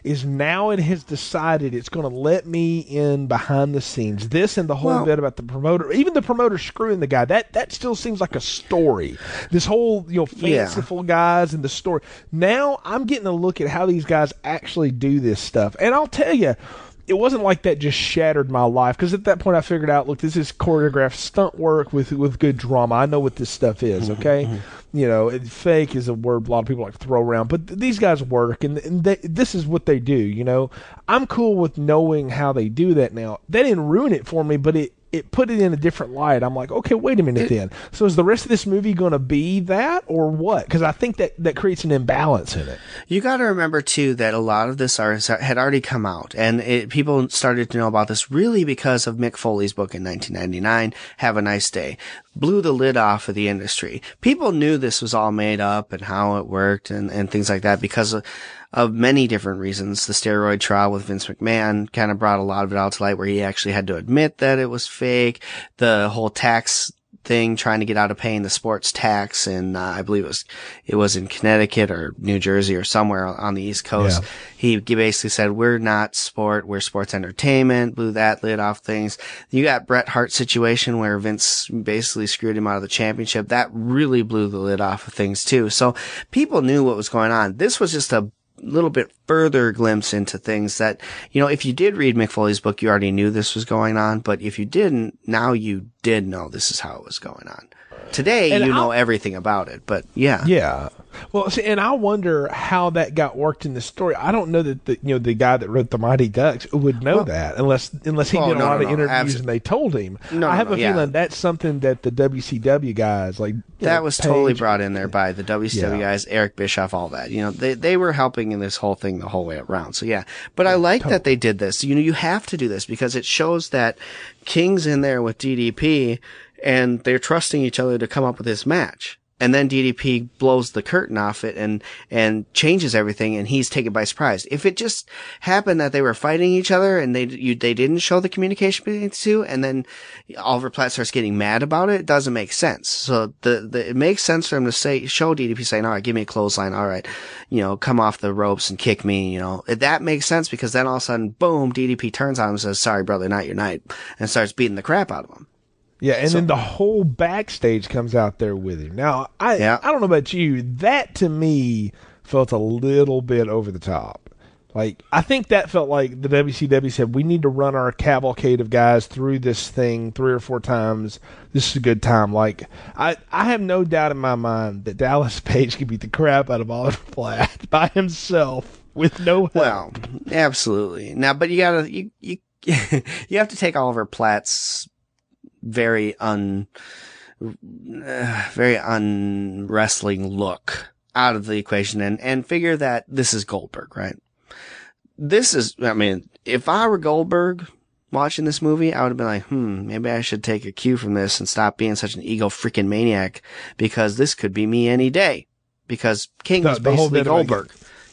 is now it has decided it's going to let me in behind the scenes. This and the whole Well- bit about the promoter, even the promoter screwing the guy. That that still seems like a story. This whole you know Yeah. fanciful guys and the story. Now I'm getting a look at how these guys actually do this stuff, and I'll tell you it wasn't like that just shattered my life because at that point I figured out, look, this is choreographed stunt work with with good drama. I know what this stuff is. Mm-hmm, okay, mm-hmm. you know, it, fake is a word a lot of people like throw around, but th- these guys work, and, and they, this is what they do. You know, I'm cool with knowing how they do that now. They didn't ruin it for me, but it. It put it in a different light. I'm like, okay, wait a minute. then, so is the rest of this movie going to be that, or what? Because I think that that creates an imbalance in it. You got to remember too that a lot of this art had already come out, and it, people started to know about this really because of Mick Foley's book in 1999, "Have a Nice Day," blew the lid off of the industry. People knew this was all made up and how it worked and, and things like that because of, of many different reasons. The steroid trial with Vince McMahon kind of brought a lot of it out to light, where he actually had to admit that it was fake. The whole tax thing trying to get out of paying the sports tax and uh, I believe it was it was in Connecticut or New Jersey or somewhere on the East Coast. Yeah. He basically said we're not sport, we're sports entertainment, blew that lid off things. You got Bret Hart situation where Vince basically screwed him out of the championship. That really blew the lid off of things too. So people knew what was going on. This was just a little bit further glimpse into things that, you know, if you did read Mick Foley's book, you already knew this was going on. But if you didn't, now you did know this is how it was going on. Today, And you know I'll- everything about it, but yeah. Yeah. Well, see, and I wonder how that got worked in the story. I don't know that the you know the guy that wrote the Mighty Ducks would know that unless unless he Well, did a no, lot no, of no, interviews abso- and they told him. No, I have a yeah. feeling that's something that the WCW guys like. That know, was totally brought in there by the WCW Yeah. guys, Eric Bischoff, all that. You know, they they were helping in this whole thing the whole way around. So yeah, but I like that they did this. You know, you have to do this because it shows that King's in there with DDP, and they're trusting each other to come up with this match. And then DDP blows the curtain off it and, and changes everything and he's taken by surprise. If it just happened that they were fighting each other and they, you, they didn't show the communication between the two and then Oliver Platt starts getting mad about it, it doesn't make sense. So the, the, it makes sense for him to say, show DDP saying, all right, give me a clothesline. All right. You know, come off the ropes and kick me. You know, that makes sense because then all of a sudden, boom, DDP turns on him and says, sorry, brother, not your night and starts beating the crap out of him. Yeah, and then the whole backstage comes out there with him. Now, I Yeah. I don't know about you, that to me felt a little bit over the top. Like I think that felt like the WCW said we need to run our cavalcade of guys through this thing three or four times. This is a good time. Like I I have no doubt in my mind that Dallas Page could beat the crap out of Oliver Platt by himself with no help. Well, absolutely. Now, but you gotta, you, you, you have to take Oliver Platt's very un, uh, very unwrestling look out of the equation and, and figure that this is Goldberg, right? This is, I mean, if I were Goldberg watching this movie, I would have been like, hmm, maybe I should take a cue from this and stop being such an ego freaking maniac because this could be me any day. Because King The- was basically Goldberg.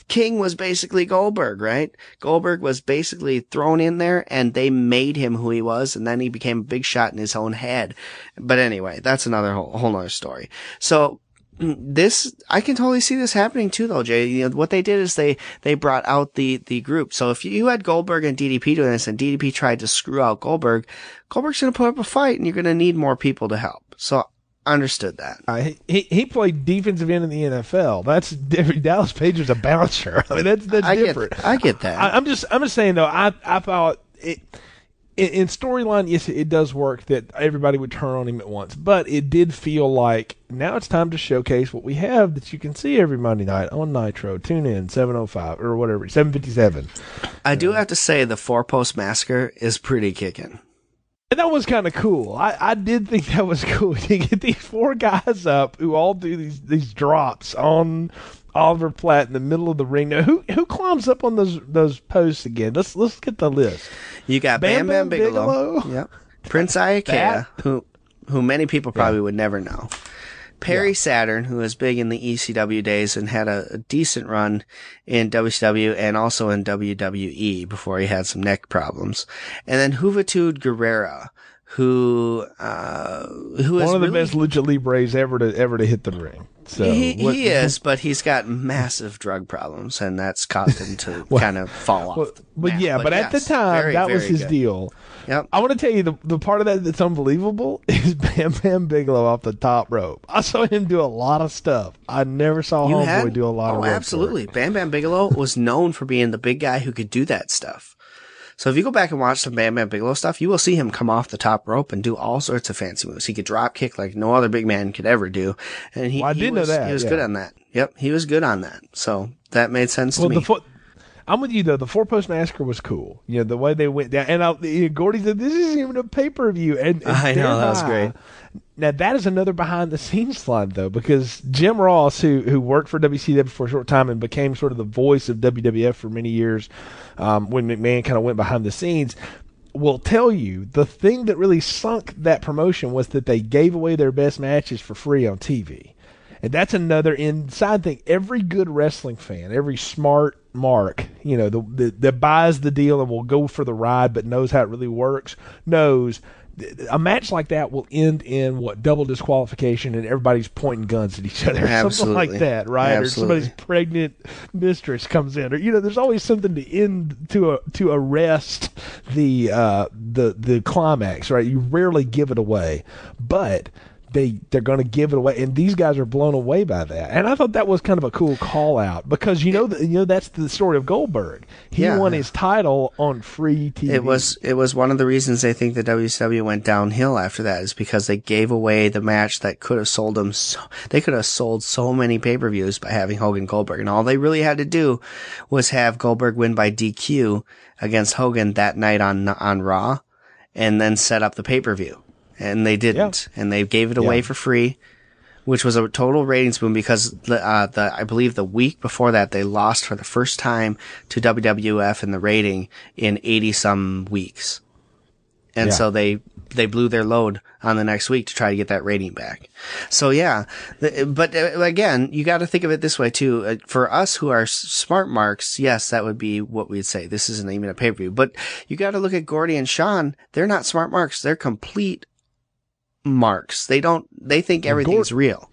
King was basically Goldberg, right? Goldberg was basically thrown in there and they made him who he was and then he became a big shot in his own head. But anyway, that's another whole, whole nother story. So mm, this, I can totally see this happening too though, Jay. You know, what they did is they, they brought out the, the group. So if you had Goldberg and DDP doing this and DDP tried to screw out Goldberg, Goldberg's going to put up a fight and you're going to need more people to help. So understood that. Uh, he he played defensive end in the NFL. That's different. Dallas Page was a bouncer. I mean, that's that's I different. get, I get that. I, I'm just I'm just saying though. I I thought it in, in storyline, yes, it does work that everybody would turn on him at once, but it did feel like now it's time to showcase what we have that you can see every Monday night on Nitro. Tune in seven oh five or whatever seven fifty seven. I do have to say the four post massacre is pretty kicking. And that was kind of cool. I, I did think that was cool to get these four guys up who all do these these drops on Oliver Platt in the middle of the ring. Now, who who climbs up on those those posts again? Let's let's get the list. You got Bam Bam, Bam Bigelow, Bigelow. yep. Prince Iaukea, That- who who many people probably would never know. Perry Saturn, who was big in the ECW days and had a, a decent run in WCW and also in WWE before he had some neck problems. And then Juventud Guerrera, who uh, who is One of the really- best lucha libres ever to ever to hit the ring. So he, what- he is, but he's got massive drug problems, and that's caused him to kind of fall off. Well, but map. yeah, but, at the time very, that was his good. deal. Yep. I want to tell you the the part of that that's unbelievable is Bam Bam Bigelow off the top rope. I saw him do a lot of stuff. I never saw You Homeboy had do a lot oh, of rope absolutely. Bam Bam Bigelow was known for being the big guy who could do that stuff. So if you go back and watch some Bam Bam Bigelow stuff, you will see him come off the top rope and do all sorts of fancy moves. He could drop kick like no other big man could ever do, and he, Well, I he did know that, He was yeah. good on that. Yep, he was good on that. So that made sense Well, to the me. fo- I'm with you though. The four post massacre was cool. You know the way they went down, and I, Gordy said this isn't even a pay per view. And, and I know, that was great. Now that is another behind the scenes slide though, because Jim Ross, who who worked for WCW for a short time and became sort of the voice of WWF for many years, um, when McMahon kind of went behind the scenes. Will tell you the thing that really sunk that promotion was that they gave away their best matches for free on TV. And that's another inside thing. Every good wrestling fan, every smart mark, you know, the, the, that buys the deal and will go for the ride but knows how it really works, knows a match like that will end in what double disqualification and everybody's pointing guns at each other, something Absolutely. like that, right? Absolutely. Or somebody's pregnant mistress comes in, or you know, there's always something to end to a, to arrest the uh, the the climax, right? You rarely give it away, but they they're going to give it away, and these guys are blown away by that. And I thought that was kind of a cool call out because you know that you know that's the story of Goldberg. He Yeah. won his title on free TV. It was it was one of the reasons they think the WCW went downhill after that is because they gave away the match that could have sold them so they could have sold so many pay per views by having Hogan Goldberg and all they really had to do was have Goldberg win by DQ against Hogan that night on on Raw and then set up the pay per view and they didn't and they gave it away Yeah. for free. Which was a total ratings boom because the, uh, the I believe the week before that they lost for the first time to WWF in the rating in eighty some weeks, and Yeah. so they they blew their load on the next week to try to get that rating back. So yeah, but uh, again, you got to think of it this way too. Uh, for us who are s- smart marks, yes, that would be what we'd say. This isn't even a pay per view, but you got to look at Gordy and Sean. They're not smart marks. They're complete marks. They don't. They think everything's real.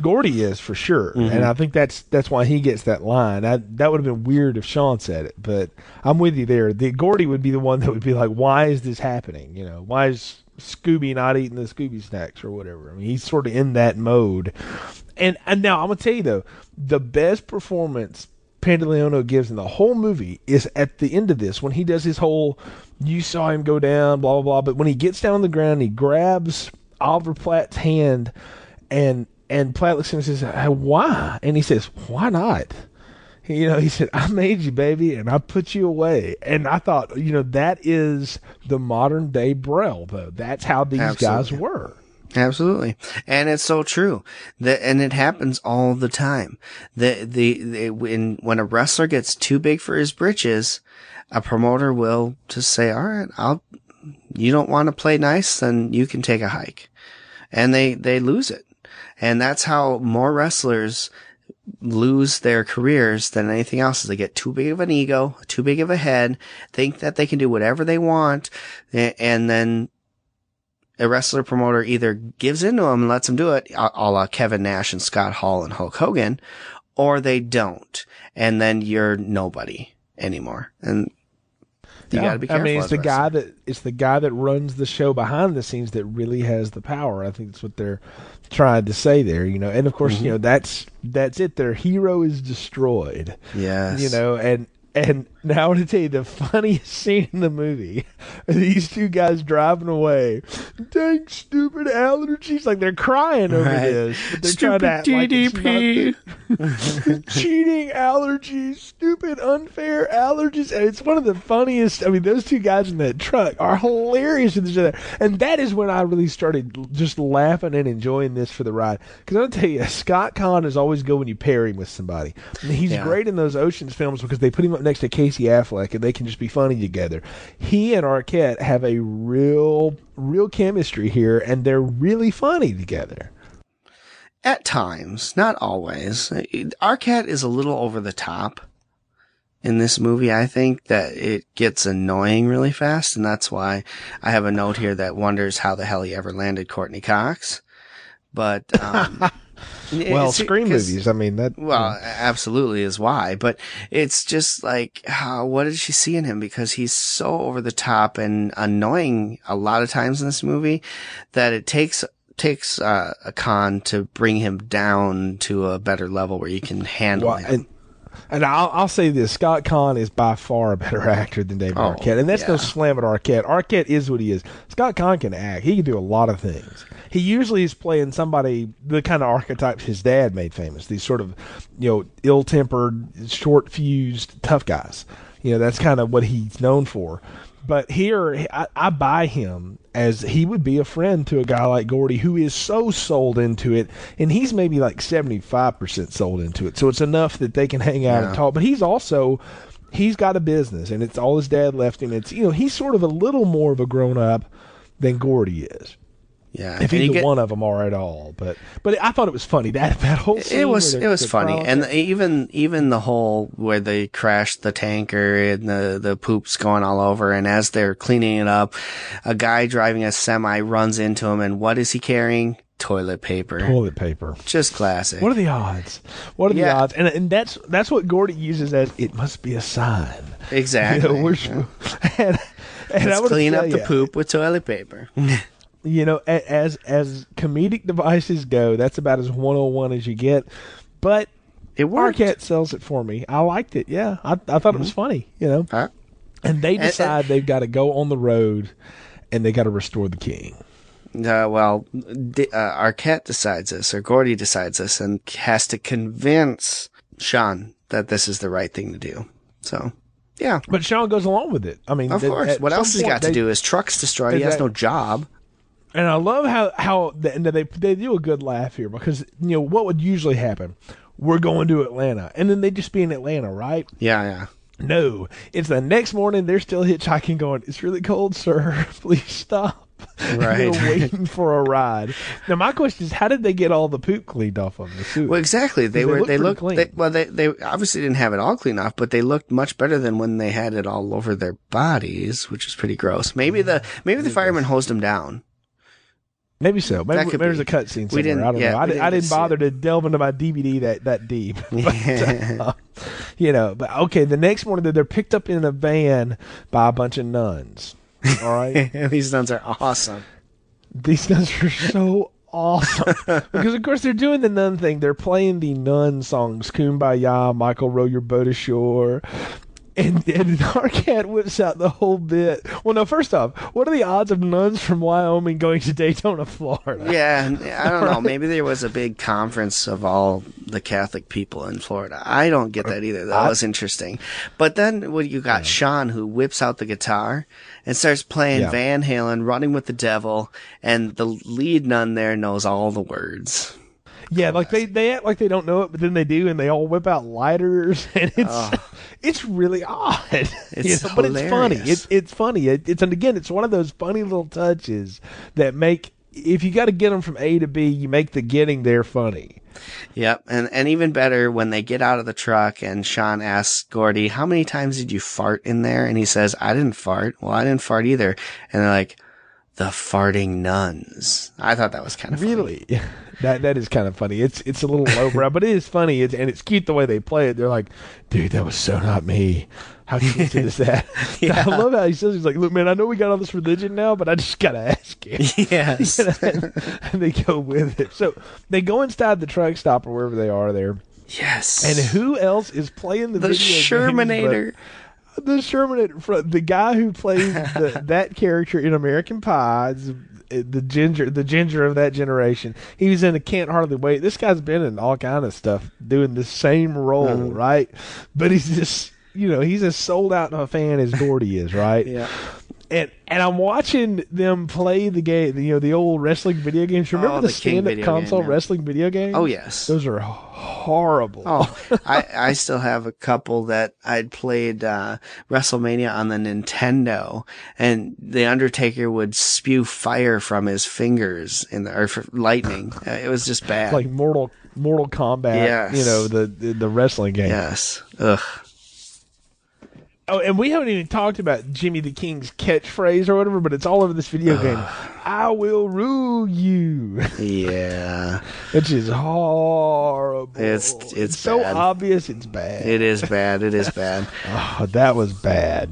Gordy is for sure, Mm-hmm. and I think that's that's why he gets that line. I, that would have been weird if Sean said it, but I'm with you there. The Gordy would be the one that would be like, "Why is this happening? You know, why is Scooby not eating the Scooby snacks or whatever?" I mean, he's sort of in that mode. And and now I'm gonna tell you though, the best performance Pantoliano gives in the whole movie is at the end of this when he does his whole. You saw him go down, blah blah blah. But when he gets down on the ground, he grabs Oliver Platt's hand, and and Platt looks at him and says, "Hey, "Why?" And he says, "Why not?" You know, he said, "I made you, baby, and I put you away." And I thought, you know, that is the modern day Brel, though. That's how these guys were. Absolutely. And it's so true. That, and it happens all the time. The, the, the, when, when a wrestler gets too big for his britches, a promoter will just say, all right, I'll, you don't want to play nice, then you can take a hike. And they, they lose it. And that's how more wrestlers lose their careers than anything else is they get too big of an ego, too big of a head, think that they can do whatever they want, and then a wrestler promoter either gives into them and lets them do it, a la Kevin Nash and Scott Hall and Hulk Hogan, or they don't, and then you're nobody anymore. And you Yeah. gotta be careful. I mean, it's the guy that it's the guy that runs the show behind the scenes that really has the power. I think that's what they're trying to say there. You know, and of course, Mm-hmm. you know that's that's it. Their hero is destroyed. Yes. You know, and And now I want to tell you the funniest scene in the movie. These two guys driving away. Dang stupid allergies. Like they're crying over Right. this. But they're Stupid trying to act like cheating allergies, stupid unfair allergies, and it's one of the funniest. I mean, those two guys in that truck are hilarious with each other, and that is when I really started just laughing and enjoying this for the ride. Because I'll tell you, Scott Caan is always good when you pair him with somebody. And he's Yeah. great in those Ocean's films because they put him up next to Casey Affleck, and they can just be funny together. He and Arquette have a real, real chemistry here, and they're really funny together. At times, not always. Arquette is a little over the top in this movie. I think that it gets annoying really fast, and that's why I have a note here that wonders how the hell he ever landed Courteney Cox. But um, Well, it's- Scream 'cause- movies. I mean that. Well, absolutely is why, but it's just like, how, what did she see in him? Because he's so over the top and annoying a lot of times in this movie that it takes, takes, uh, a Caan to bring him down to a better level where you can handle Well, him. And I'll, I'll say this: Scott Caan is by far a better actor than David Oh, Arquette, and that's no yeah. slam at Arquette. Arquette is what he is. Scott Caan can act; he can do a lot of things. He usually is playing somebody the kind of archetypes his dad made famous. These sort of, you know, ill-tempered, short-fused, tough guys. You know, that's kind of what he's known for. But here, I, I buy him as he would be a friend to a guy like Gordy who is so sold into it, and he's maybe like 75% sold into it. So it's enough that they can hang out and talk. But he's also, he's got a business, and it's all his dad left him. It's, you know, he's sort of a little more of a grown up than Gordy is. Yeah. If you either get- one of them are at all, but but I thought it was funny that that whole scene it was it was funny, and even even the whole where they crashed the tanker and the the poops going all over, and as they're cleaning it up, a guy driving a semi runs into him, and what is he carrying? Toilet paper. toilet paper. Just classic. What are the odds? What are the odds? And and that's that's what Gordy uses as it must be a sign. exactly. You know, we're, and, and Let's clean up the ya, poop with toilet paper. You know, as as comedic devices go, that's about as one on one as you get. But It worked. Arquette sells it for me. I liked it. Yeah, I I thought it was funny. You know, Huh? and they decide they've got to go on the road, and they got to restore the king. Uh, well, D- uh, Arquette decides this, or Gordy decides this, and has to convince Sean that this is the right thing to do. So, yeah, But Sean goes along with it. I mean, of course. What else has he point got to do? His truck's destroyed. He has no job. And I love how how the, and they they do a good laugh here because you know what would usually happen. We're going to Atlanta, and then they'd just be in Atlanta, right? Yeah, yeah. No, it's the next morning. They're still hitchhiking, going. It's really cold, sir. Please stop. Right. They're waiting for a ride. Now my question is, how did they get all the poop cleaned off of them? too? Well, exactly. They They were. They looked. clean. They, well, they they obviously didn't have it all cleaned off, but they looked much better than when they had it all over their bodies, which is pretty gross. Maybe the maybe the fireman hosed them down. Maybe so. Maybe, maybe there's a cutscene somewhere. didn't- I don't yeah, know. I, we di- I didn't didn't bother it. to delve into my DVD that that deep. But, uh, you know, but okay. The next morning, they're- they're picked up in a van by a bunch of nuns. All right. These nuns are awesome. These nuns are so awesome because, of course, they're doing the nun thing. They're playing the nun songs, "Kumbaya," "Michael Row Your Boat Ashore." And, and Arquette whips out the whole bit. Well, no, first off, what are the odds of nuns from Wyoming going to Daytona, Florida? Yeah, I don't know. Maybe there was a big conference of all the Catholic people in Florida. I don't get that either. That was interesting. But then when you got Sean who whips out the guitar and starts playing Yeah. Van Halen, Running with the Devil, and the lead nun there knows all the words. Yeah, like they, they act like they don't know it, but then they do, and they all whip out lighters, and it's ah. it's really odd. It's You know, but it's funny. hilarious. It's it's funny. It, it's and again, it's one of those funny little touches that make if you got to get them from A to B, you make the getting there funny. Yep. And, and even better when they get out of the truck and Sean asks Gordy, how many times did you fart in there? And he says, I didn't fart. Well, I didn't fart either. And they're like, the farting nuns. I thought that was kind of funny. That that is kind of funny. It's it's a little lowbrow, but it is funny. It's, and it's cute the way they play it. They're like, dude, that was so not me. How cute is that? I love how he says he's like, look, man, I know we got all this religion now, but I just gotta ask you. Yes. and they go with it. So they go inside the truck stop or wherever they are there. Yes. And who else is playing the, the video Shermanator. but The Shermanator, the guy who plays the, that character in American Pie, the ginger, the ginger of that generation. He was in a Can't Hardly Wait. This guy's been in all kind of stuff, doing the same role, Uh-huh. right? But he's just, you know, he's as sold out a fan as Gordy is, right? Yeah. And and I'm watching them play the game, you know, the old wrestling video games. Remember Oh, the, the stand-up video game, console yeah. wrestling video games? Oh, yes. those are horrible. Oh, I, I still have a couple that I'd played uh, WrestleMania on the Nintendo, and the Undertaker would spew fire from his fingers in the or lightning. Uh, it was just bad. like Mortal Mortal Kombat. Yes. You know the the, the wrestling game. yes, ugh. Oh, and we haven't even talked about Jimmy the King's catchphrase or whatever, but it's all over this video game. I will rule you, Yeah, which is horrible. It's- it's so bad. obvious. It's bad. it is bad. It is bad. Oh, that was bad.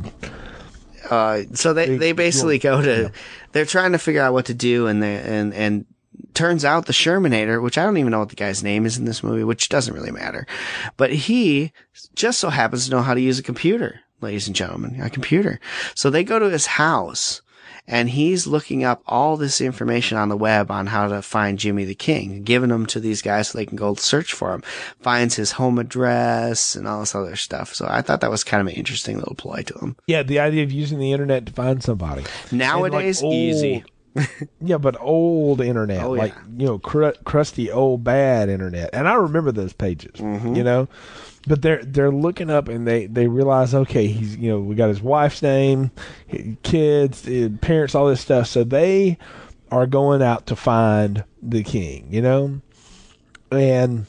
Uh, so they, they basically go to, they're trying to figure out what to do and they, and, and turns out the Shermanator, which I don't even know what the guy's name is in this movie, which doesn't really matter, but he just so happens to know how to use a computer, ladies and gentlemen, a computer. So they go to his house and he's looking up all this information on the web on how to find Jimmy the King, giving them to these guys so they can go search for him, finds his home address and all this other stuff. So I thought that was kind of an interesting little ploy to him. Yeah, the idea of using the internet to find somebody. Nowadays, like, easy. yeah, but old internet, Oh, like yeah. you know, cr- crusty old bad internet. And I remember those pages, Mm-hmm. you know. But they're they're looking up and they they realize okay he's you know we got his wife's name, kids, eh, parents, all this stuff. So they are going out to find the king, you know, and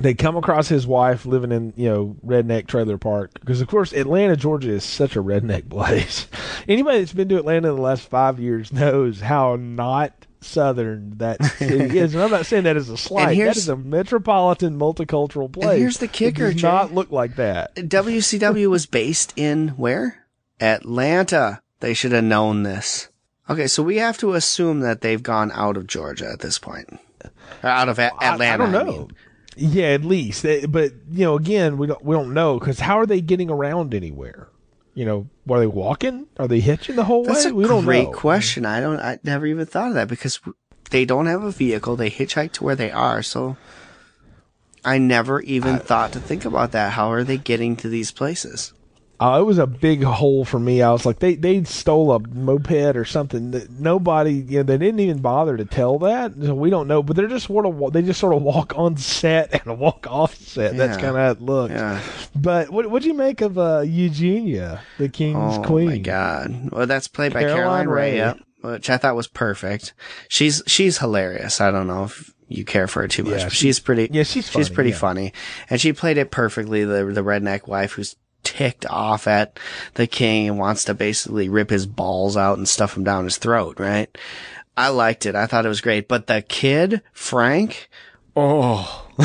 they come across his wife living in you know redneck trailer park because of course Atlanta Georgia is such a redneck place. Anybody that's been to Atlanta in the last five years knows how not southern that city is. And I'm not saying that as a slight. That is a metropolitan multicultural place. And here's the kicker, It does Jay. not look like that. WCW was based in where? Atlanta. They should have known this. Okay, so we have to assume that they've gone out of Georgia at this point. Or out of A- I- Atlanta. I, don't know. mean. Yeah, at least. But you know, again, we don't we don't know because how are they getting around anywhere? You know, are they walking? Are they hitching the whole That's way? a we don't great know. question. I don't. I never even thought of that because they don't have a vehicle. They hitchhike to where they are. So I never even thought to think about that. How are they getting to these places? Uh, it was a big hole for me. I was like, they they stole a moped or something. That Nobody, you know, they didn't even bother to tell that. So we don't know. But they're just sort of they just sort of walk on set and walk off set. That's kind of how it looks. Yeah. But what what do you make of uh, Eugenia, the king's oh queen? Oh my god! Well, that's played by Caroline Caroline Rhea, Rhea. which I thought was perfect. She's she's hilarious. I don't know if you care for her too much, Yeah, but she- she's pretty. yeah, she's she's funny, pretty yeah. funny, and she played it perfectly. The the redneck wife who's ticked off at the king and wants to basically rip his balls out and stuff him down his throat. Right? I liked it. I thought it was great. But the kid Frank, oh.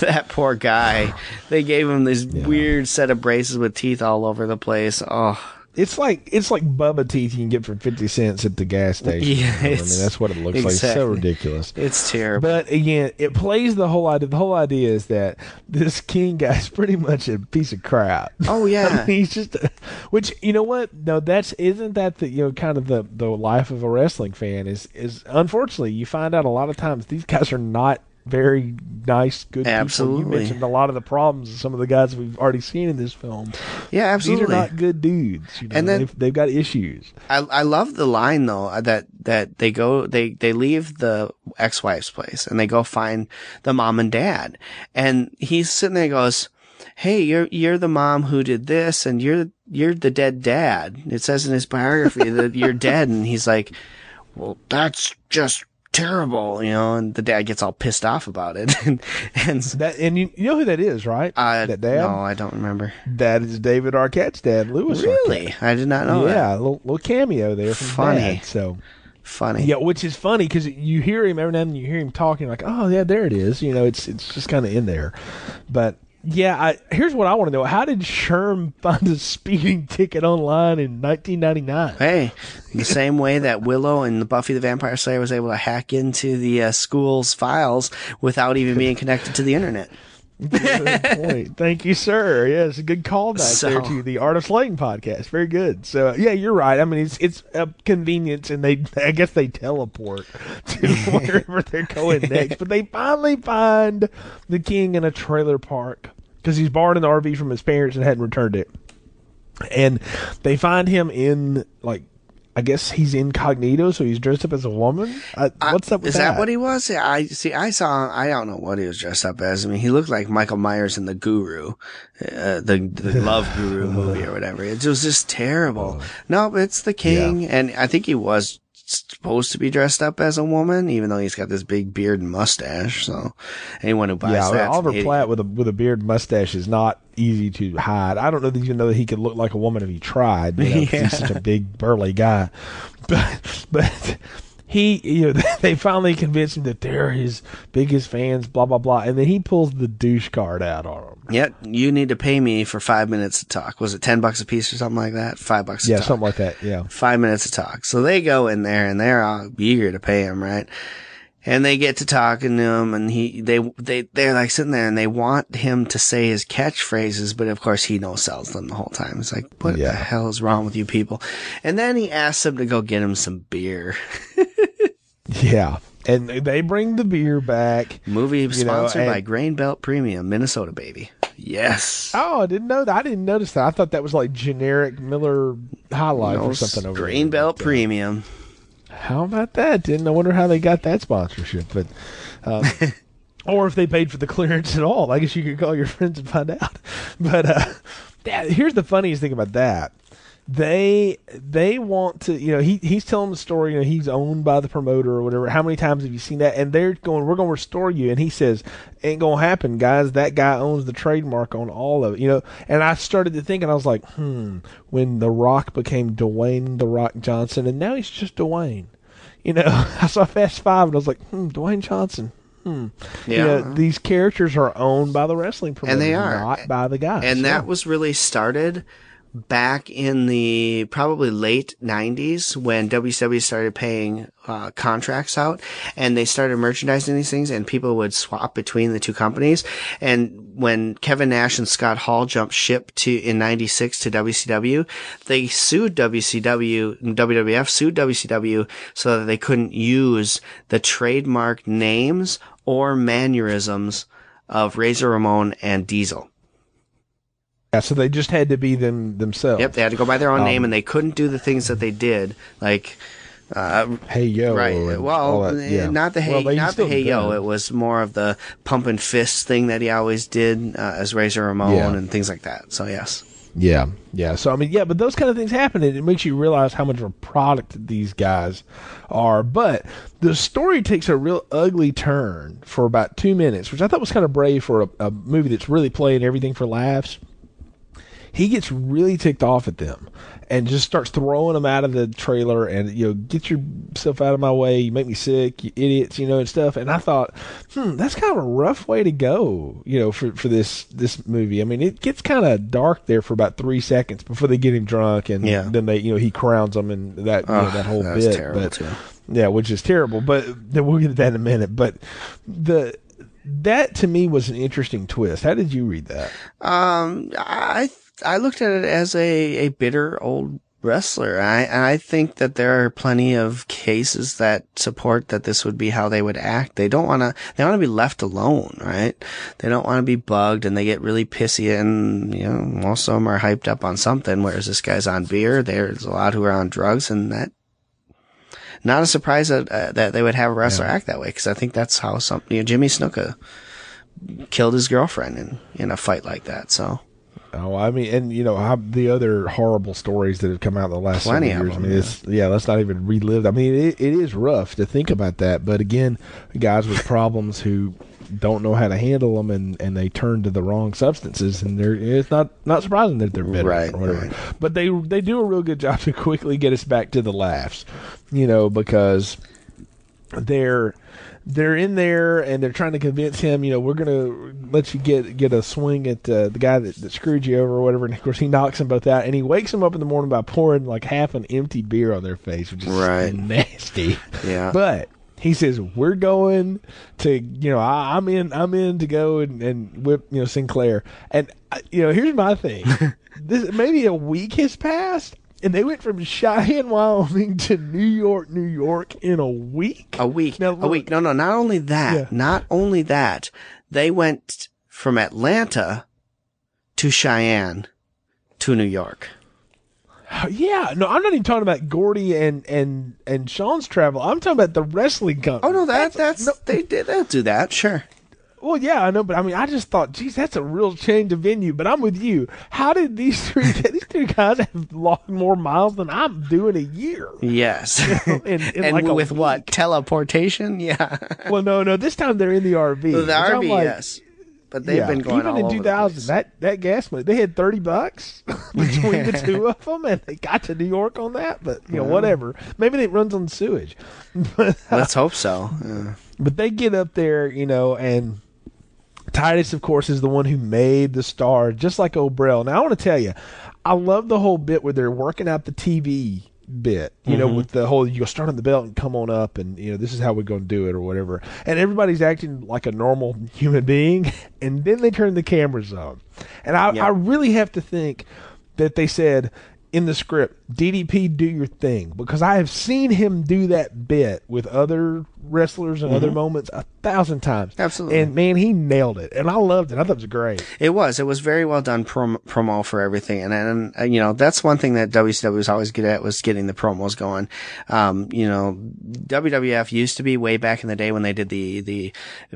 that poor guy. They gave him this weird set of braces with teeth all over the place. Oh, It's like it's like Bubba teeth you can get for fifty cents at the gas station. Yeah, You know what I mean that's what it looks like. It's so ridiculous. it's terrible. But again, it plays the whole idea. The whole idea is that this king guy's pretty much a piece of crap. Oh, yeah. I mean, he's just, a, which you know what? No, that's isn't that the you know kind of the the life of a wrestling fan is is unfortunately you find out a lot of times these guys are not very nice, good people. You mentioned a lot of the problems of some of the guys we've already seen in this film. yeah, absolutely. These are not good dudes. You know, And then- they've, they've got issues. I I love the line though uh, that that they go they they leave the ex-wife's place and they go find the mom and dad and he's sitting there and goes, "Hey, you're you're the mom who did this and you're you're the dead dad." It says in his biography that you're dead and he's like, "Well, that's just terrible," you know, and the dad gets all pissed off about it and and That and you, you know who that is, right? uh, that dad. no, I don't remember. That is David Arquette's dad, Lewis. Really? Arquette. I did not know that. yeah, a little, little cameo there from Funny. Dad, so Funny. yeah, which is funny because you hear him every now and then. You hear him talking like, "Oh yeah, there it is." You know, it's it's just kind of in there. But Yeah, I, here's what I want to know: How did Sherm find a speeding ticket online in 1999? Hey, the same way that Willow and the Buffy the Vampire Slayer was able to hack into the uh, school's files without even being connected to the internet. Good point. Thank you, sir. Yeah, it's a good callback So- there to the Art of Slaying podcast. Very good. So yeah, you're right. I mean, it's it's a convenience, and they I guess they teleport to wherever they're going next. But they finally find the king in a trailer park because he's borrowed an RV from his parents and hadn't returned it. And they find him in like. I guess he's incognito, so he's dressed up as a woman. Uh, what's up with Is that what he was? Yeah, I see. I saw. I don't know what he was dressed up as. I mean, he looked like Michael Myers in the Guru, uh, the the Love Guru movie or whatever. It was just terrible. No, it's the king, and I think he was supposed to be dressed up as a woman, even though he's got this big beard and mustache. So anyone who buys Yeah, that, Oliver Platt with a with a beard and mustache is not easy to hide. I don't know that even know that he could look like a woman if he tried. You know, Yeah. He's such a big burly guy, but but he you know they finally convince him that they're his biggest fans. Blah blah blah, and then he pulls the douche card out on him. Yep, you need to pay me for five minutes to talk. Was it ten bucks a piece or something like that? Five bucks. Yeah, talk. something like that. Yeah. five minutes to talk. So they go in there and they're all eager to pay him, right? And they get to talking to him and he, they, they, they're like sitting there and they want him to say his catchphrases, but of course he no sells them the whole time. It's like, what Yeah. the hell is wrong with you people? And then he asks them to go get him some beer. Yeah. And they bring the beer back. Movie know, sponsored by and- Grain Belt Premium, Minnesota baby. Yes. Oh, I didn't know that. I didn't notice that. I thought that was like generic Miller High Life No, or something over Grain there. Belt But, uh, Premium. How about that? Didn't I wonder how they got that sponsorship? But, um, or if they paid for the clearance at all. I guess you could call your friends and find out. But uh, yeah, here's the funniest thing about that. They they want to you know he he's telling the story you know he's owned by the promoter or whatever how many times have you seen that and they're going we're going to restore you and he says ain't going to happen guys that guy owns the trademark on all of it you know and I started to think and I was like hmm when the Rock became Dwayne the Rock Johnson and now he's just Dwayne you know, I saw Fast Five and I was like, hmm, Dwayne Johnson. Hmm. You Yeah. know, these characters are owned by the wrestling promoter, And they are. not by the guys. and Yeah. that was really started back in the probably late 90s when WCW started paying uh, contracts out and they started merchandising these things and people would swap between the two companies. And when Kevin Nash and Scott Hall jumped ship to in 96 to WCW they sued WCW WWF sued WCW so that they couldn't use the trademark names or mannerisms of Razor Ramon and Diesel yeah, so they just had to be them themselves. Yep, they had to go by their own name, Um, and they couldn't do the things that they did, like uh, Hey yo, right. Well, that, eh, yeah. not the hey, Well, not the hey yo. done. It was more of the pump and fist thing that he always did uh, as Razor Ramon Yeah. and things like that. So yes, Yeah, yeah. So I mean, yeah, but those kind of things happen, and it makes you realize how much of a product these guys are. But the story takes a real ugly turn for about two minutes, which I thought was kind of brave for a, a movie that's really playing everything for laughs. He gets really ticked off at them and just starts throwing them out of the trailer and you know get yourself out of my way. You make me sick you idiots you know and stuff. And i thought hmm that's kind of a rough way to go you know for for this this movie. I mean it gets kind of dark there for about three seconds before they get him drunk and Yeah. then they you know he crowns them and that you know, that whole that bit. terrible, but too. yeah which is terrible. But then we'll get to that in a minute. But the that to me was an interesting twist. How did you read that? Um, I I looked at it as a a bitter old wrestler. I I think that there are plenty of cases that support that this would be how they would act. They don't want to. They want to be left alone, right? They don't want to be bugged, and they get really pissy. And you know, most of them are hyped up on something. Whereas this guy's on beer. There's a lot who are on drugs, and that. Not a surprise that uh, that they would have a wrestler act that way because I think that's how some you know, Jimmy Snuka killed his girlfriend in in a fight like that. So Oh, I mean, and you know how the other horrible stories that have come out in the last Plenty years. I them, mean, it's yeah. Let's not even relive. I mean, it, it is rough to think about that. But again, guys with problems who don't know how to handle them and, and they turn to the wrong substances, and they're it's not not surprising that they're bitter Right, or whatever. right. But they they do a real good job to quickly get us back to the laughs, you know, because they're they're in there and they're trying to convince him, you know, we're gonna let you get get a swing at uh, the guy that, that screwed you over or whatever. And of course, he knocks them both out, and he wakes them up in the morning by pouring like half an empty beer on their face, which is Right. nasty. Yeah. But he says we're going to, you know, I, I'm in, I'm in to go and, and whip, you know, Sinclair. And uh, you know, here's my thing: this maybe a week has passed. And they went from Cheyenne, Wyoming to New York, New York in a week. A week. Now, a week. No, no, not only that, Yeah. not only that, they went from Atlanta to Cheyenne to New York. Yeah, no, I'm not even talking about Gordy and and and Sean's travel. I'm talking about the wrestling company. Oh no, that that's no, they did they'll do that, sure. Well, yeah, I know, but I mean, I just thought, geez, that's a real change of venue. But I'm with you. How did these three these three guys have logged more miles than I'm doing a year? Yes. in- in and like with what? Teleportation? Yeah. Well, no, no, this time they're in the RV. the RV, like, yes. But they've yeah, been going even all in over 2000. the place. That that gas money, they had 30 bucks between the two of them, and they got to New York on that. But you know, whatever. Maybe it runs on sewage. But Let's hope so. Yeah. But they get up there, you know, and Titus, of course, is the one who made the star, just like O'Brell. Now, I want to tell you, I love the whole bit where they're working out the TV bit, you know, mm-hmm. with the whole you go start on the belt and come on up, and you know this is how we're going to do it or whatever. And everybody's acting like a normal human being, and then they turn the cameras on, and I, Yeah. I really have to think that they said in the script, DDP, do your thing, because I have seen him do that bit with other wrestlers and other moments a thousand times. Mm-hmm. Absolutely. and man, he nailed it, and I loved it. I thought it was great. It was. It was very well done prom- promo for everything. And, and, uh, you know, that's one thing that WCW was always good at was getting the promos going. Um, you know, WWF used to be way back in the day when they did the, the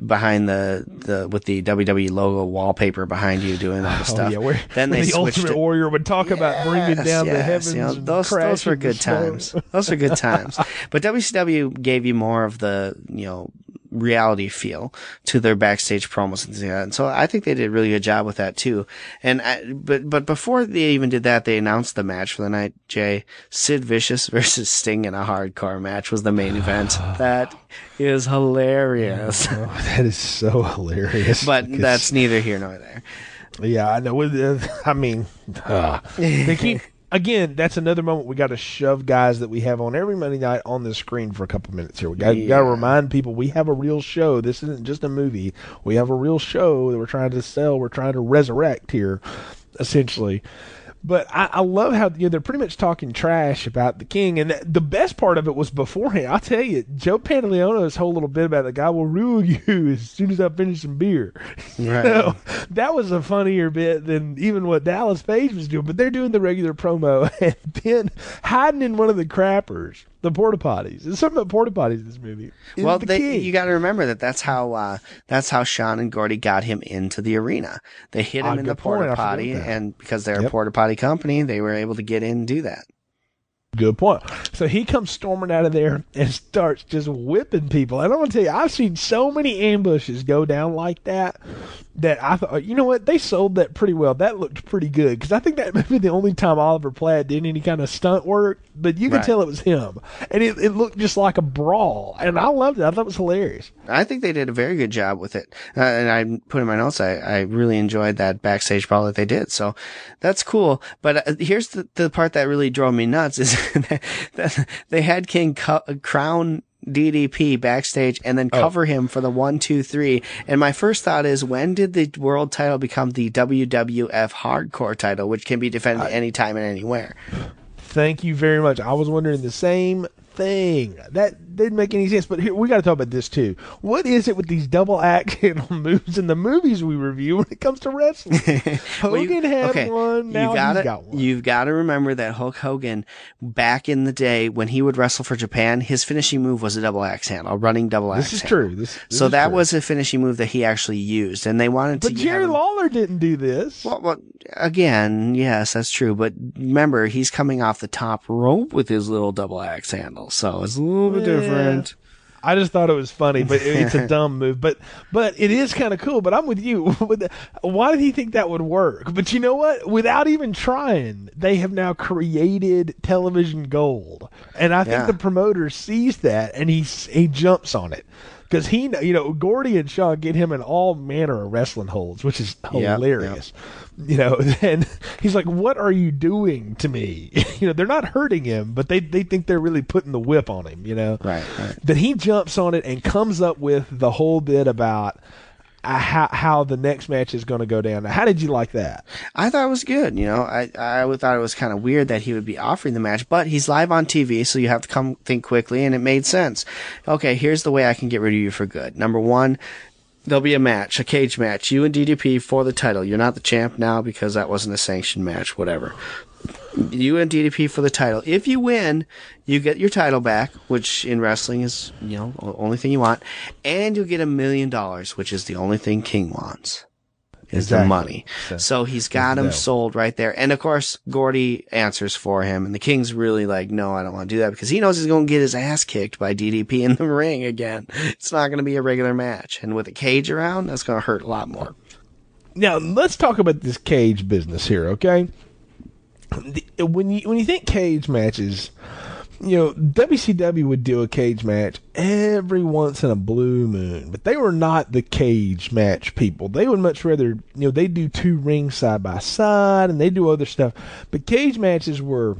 behind the, the, with the WWE logo wallpaper behind you doing all the stuff. Oh yeah, where, then where they the Ultimate it. Warrior would talk about bringing Yes, down the heavens. you know, and those those were good times. Those were good times. But WCW gave you more of the you know reality feel to their backstage promos and things like that. And so I think they did a really good job with that too. And I, but but before they even did that, they announced the match for the night. Jay Sid Vicious versus Sting in a hardcore match was the main event. That is hilarious. Oh, that is so hilarious. But that's neither here nor there. Yeah, I know. Uh, I mean, uh, they keep again. That's another moment we got to shove guys that we have on every Monday night on the screen for a couple minutes here. We got got to remind people we have a real show. This isn't just a movie. We have a real show that we're trying to sell. We're trying to resurrect here, essentially. But I, I love how you know they're pretty much talking trash about the king, and the best part of it was beforehand. I'll tell you, Joe Pantoliano's whole little bit about the guy will rule you as soon as I finish some beer. Right. So, that was a funnier bit than even what Dallas Page was doing. But they're doing the regular promo and then hiding in one of the crappers, the porta potties. There's something about porta potties in this movie. is well, the they, you got to remember that that's how uh, that's how Sean and Gordy got him into the arena. They hit him Ah, in the porta potty, and because they're a porta potty company, they were able to get in and do that. Good point. So he comes storming out of there and starts just whipping people. And I want to tell you, I've seen so many ambushes go down like that that I thought, you know what, they sold that pretty well. That looked pretty good because I think that may be the only time Oliver Platt did any kind of stunt work, but you could Right. tell it was him, and it, it looked just like a brawl, and I loved it. I thought it was hilarious. I think they did a very good job with it. Uh, and I put in my notes, I, I really enjoyed that backstage brawl that they did. So that's cool. But uh, here's the, the part that really drove me nuts is that they had King cu- crown DDP backstage and then oh. cover him for the one, two, three. And my first thought is, when did the world title become the WWF hardcore title, which can be defended anytime and anywhere? Thank you very much. I was wondering the same thing. That didn't make any sense. But here we got to talk about this too. What is it with these double action moves in the movies we review when it comes to wrestling? Well, you- Hogan had okay, one. Now you gotta, got one. You've got to remember that Hulk Hogan, back in the day when he would wrestle for Japan, his finishing move was a double axe handle, a running double axe. this is handle. true. This, this So is that true. was a finishing move that he actually used, and they wanted But to. But Jerry Lawler didn't do this. Well, well, again, yes, that's true. But remember, he's coming off the top rope with his little double axe handle, so it's a little bit Yeah. different. I just thought it was funny, but it's a dumb move. But but it is kind of cool. But I'm with you. Why did he think that would work? But you know what? Without even trying, they have now created television gold, and I think Yeah. the promoter sees that and he he jumps on it. Because he, you know, Gordy and Shaw get him in all manner of wrestling holds, which is Yep, hilarious. You know, then he's like, "What are you doing to me?" you know, they're not hurting him, but they they think they're really putting the whip on him. You know, Right, right. Then he jumps on it and comes up with the whole bit about Uh, how how the next match is going to go down. Now, how did you like that? I thought it was good. You know, I I thought it was kind of weird that he would be offering the match, but he's live on TV, so you have to come think quickly, and it made sense. Okay, here's the way I can get rid of you for good. Number one, there'll be a match, a cage match, you and DDP for the title. You're not the champ now because that wasn't a sanctioned match, whatever. You and DDP for the title. If you win, you get your title back, which in wrestling is, you know, the only thing you want, and you'll get a million dollars, which is the only thing King wants is the money. So- So he's got him sold right there. And of course, Gordy answers for him. And the King's really like, no, I don't want to do that because he knows he's going to get his ass kicked by DDP in the ring again. It's not going to be a regular match. And with a cage around, that's going to hurt a lot more. Now let's talk about this cage business here, okay? The- When you when you think cage matches, you know WCW would do a cage match every once in a blue moon, but they were not the cage match people. They would much rather, you know, they do two rings side by side and they do other stuff, but cage matches were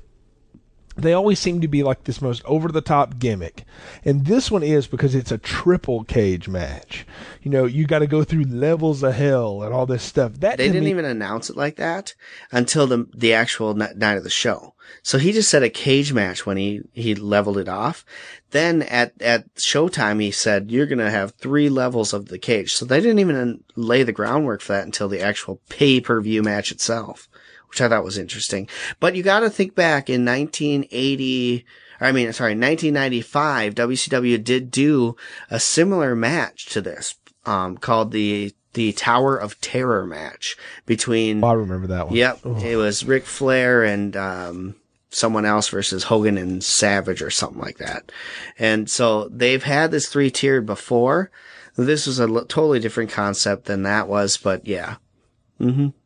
they always seem to be like this most over the top gimmick. And this one is because it's a triple cage match. You know, you got to go through levels of hell and all this stuff. That They didn't me- even announce it like that until the the actual n- night of the show. So he just said a cage match when he he leveled it off. Then at at showtime he said you're gonna have three levels of the cage. So they didn't even lay the groundwork for that until the actual pay per view match itself, which I thought was interesting. But you got to think back in 1980. or I mean, sorry, 1995, WCW did do a similar match to this, um, called the the Tower of Terror match between. Oh, I remember that one. Yep, it was Ric Flair and um, someone else versus Hogan and Savage or something like that. And so they've had this three tiered before. This was a l- totally different concept than that was, but yeah,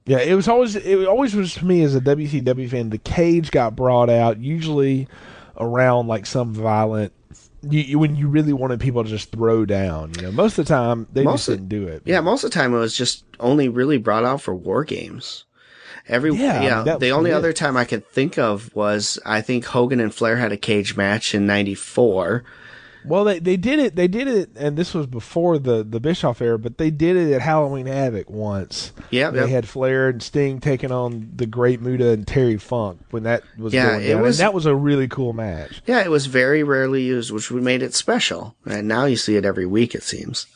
Yeah, it was always it always was to me as a WCW fan. The cage got brought out usually around like some violent. You, you, when you really wanted people to just throw down, you know, most of the time they Most just didn't do it. yeah. Most of the time it was just only really brought out for war games. Every Yeah, yeah, that the only it. other time I could think of was I think Hogan and Flair had a cage match in '94. Well, they they did it. They did it, and this was before the the Bischoff era, but they did it at Halloween Havoc once. Yep, they yep. had Flair and Sting taking on the Great Muta and Terry Funk when that was Yeah, going it down, was- and that was a really cool match. Yeah, it was very rarely used, which made it special. And now you see it every week, it seems.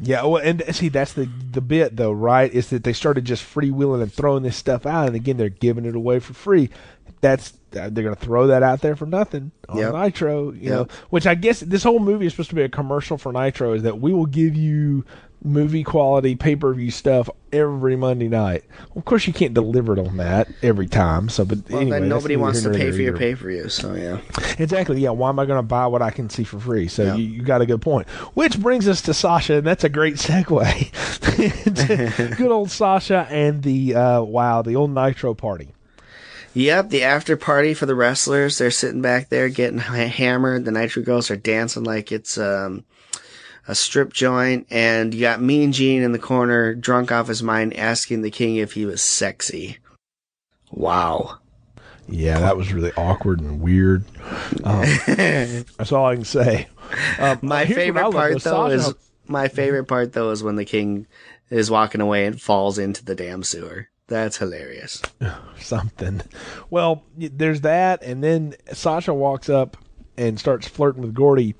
Yeah, well, and see, that's the the bit though, right? Is that they started just freewheeling and throwing this stuff out, and again, they're giving it away for free. That's they're going to throw that out there for nothing on Yep. Nitro, you Yep. know. Which I guess this whole movie is supposed to be a commercial for Nitro. Is that we will give you movie quality pay per view stuff every Monday night. Of course, you can't deliver it on that every time. So, but Well, anyway, nobody wants to pay for your pay per view, so yeah. Exactly. Yeah. Why am I going to buy what I can see for free? So Yeah. you, you got a good point. Which brings us to Sasha, and that's a great segue. good old Sasha and the uh, wow, the old Nitro party. Yep, the after party for the wrestlers. They're sitting back there getting hammered. The Nitro Girls are dancing like it's um, a strip joint. And you got Mean Gene in the corner, drunk off his mind, asking the king if he was sexy. Wow. Yeah, that was really awkward and weird. Um, that's all I can say. Um, My here's what I favorite part though. is my favorite part though is when the king is walking away and falls into the damn sewer. That's hilarious. something. Well, there's that, and then Sasha walks up and starts flirting with Gordy,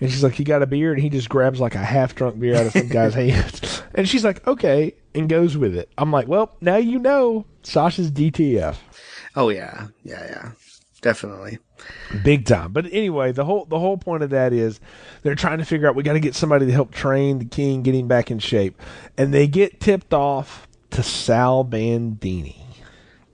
and she's like, "You got a beer?" And he just grabs like a half drunk beer out of some guy's hand, and she's like, "Okay," and goes with it. I'm like, "Well, now you know Sasha's DTF, Oh yeah, yeah, yeah, definitely. big time." But anyway, the whole the whole point of that is they're trying to figure out we got to get somebody to help train the king, get him back in shape, and they get tipped off to Sal Bandini.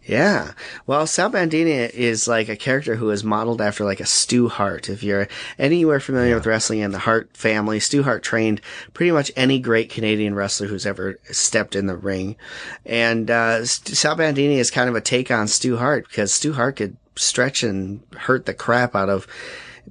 Yeah. Well, Sal Bandini is like a character who is modeled after like a Stu Hart. If you're anywhere familiar with wrestling and the Hart family, Stu Hart trained pretty much any great Canadian wrestler who's ever stepped in the ring. And, uh, Sal Bandini is kind of a take on Stu Hart because Stu Hart could stretch and hurt the crap out of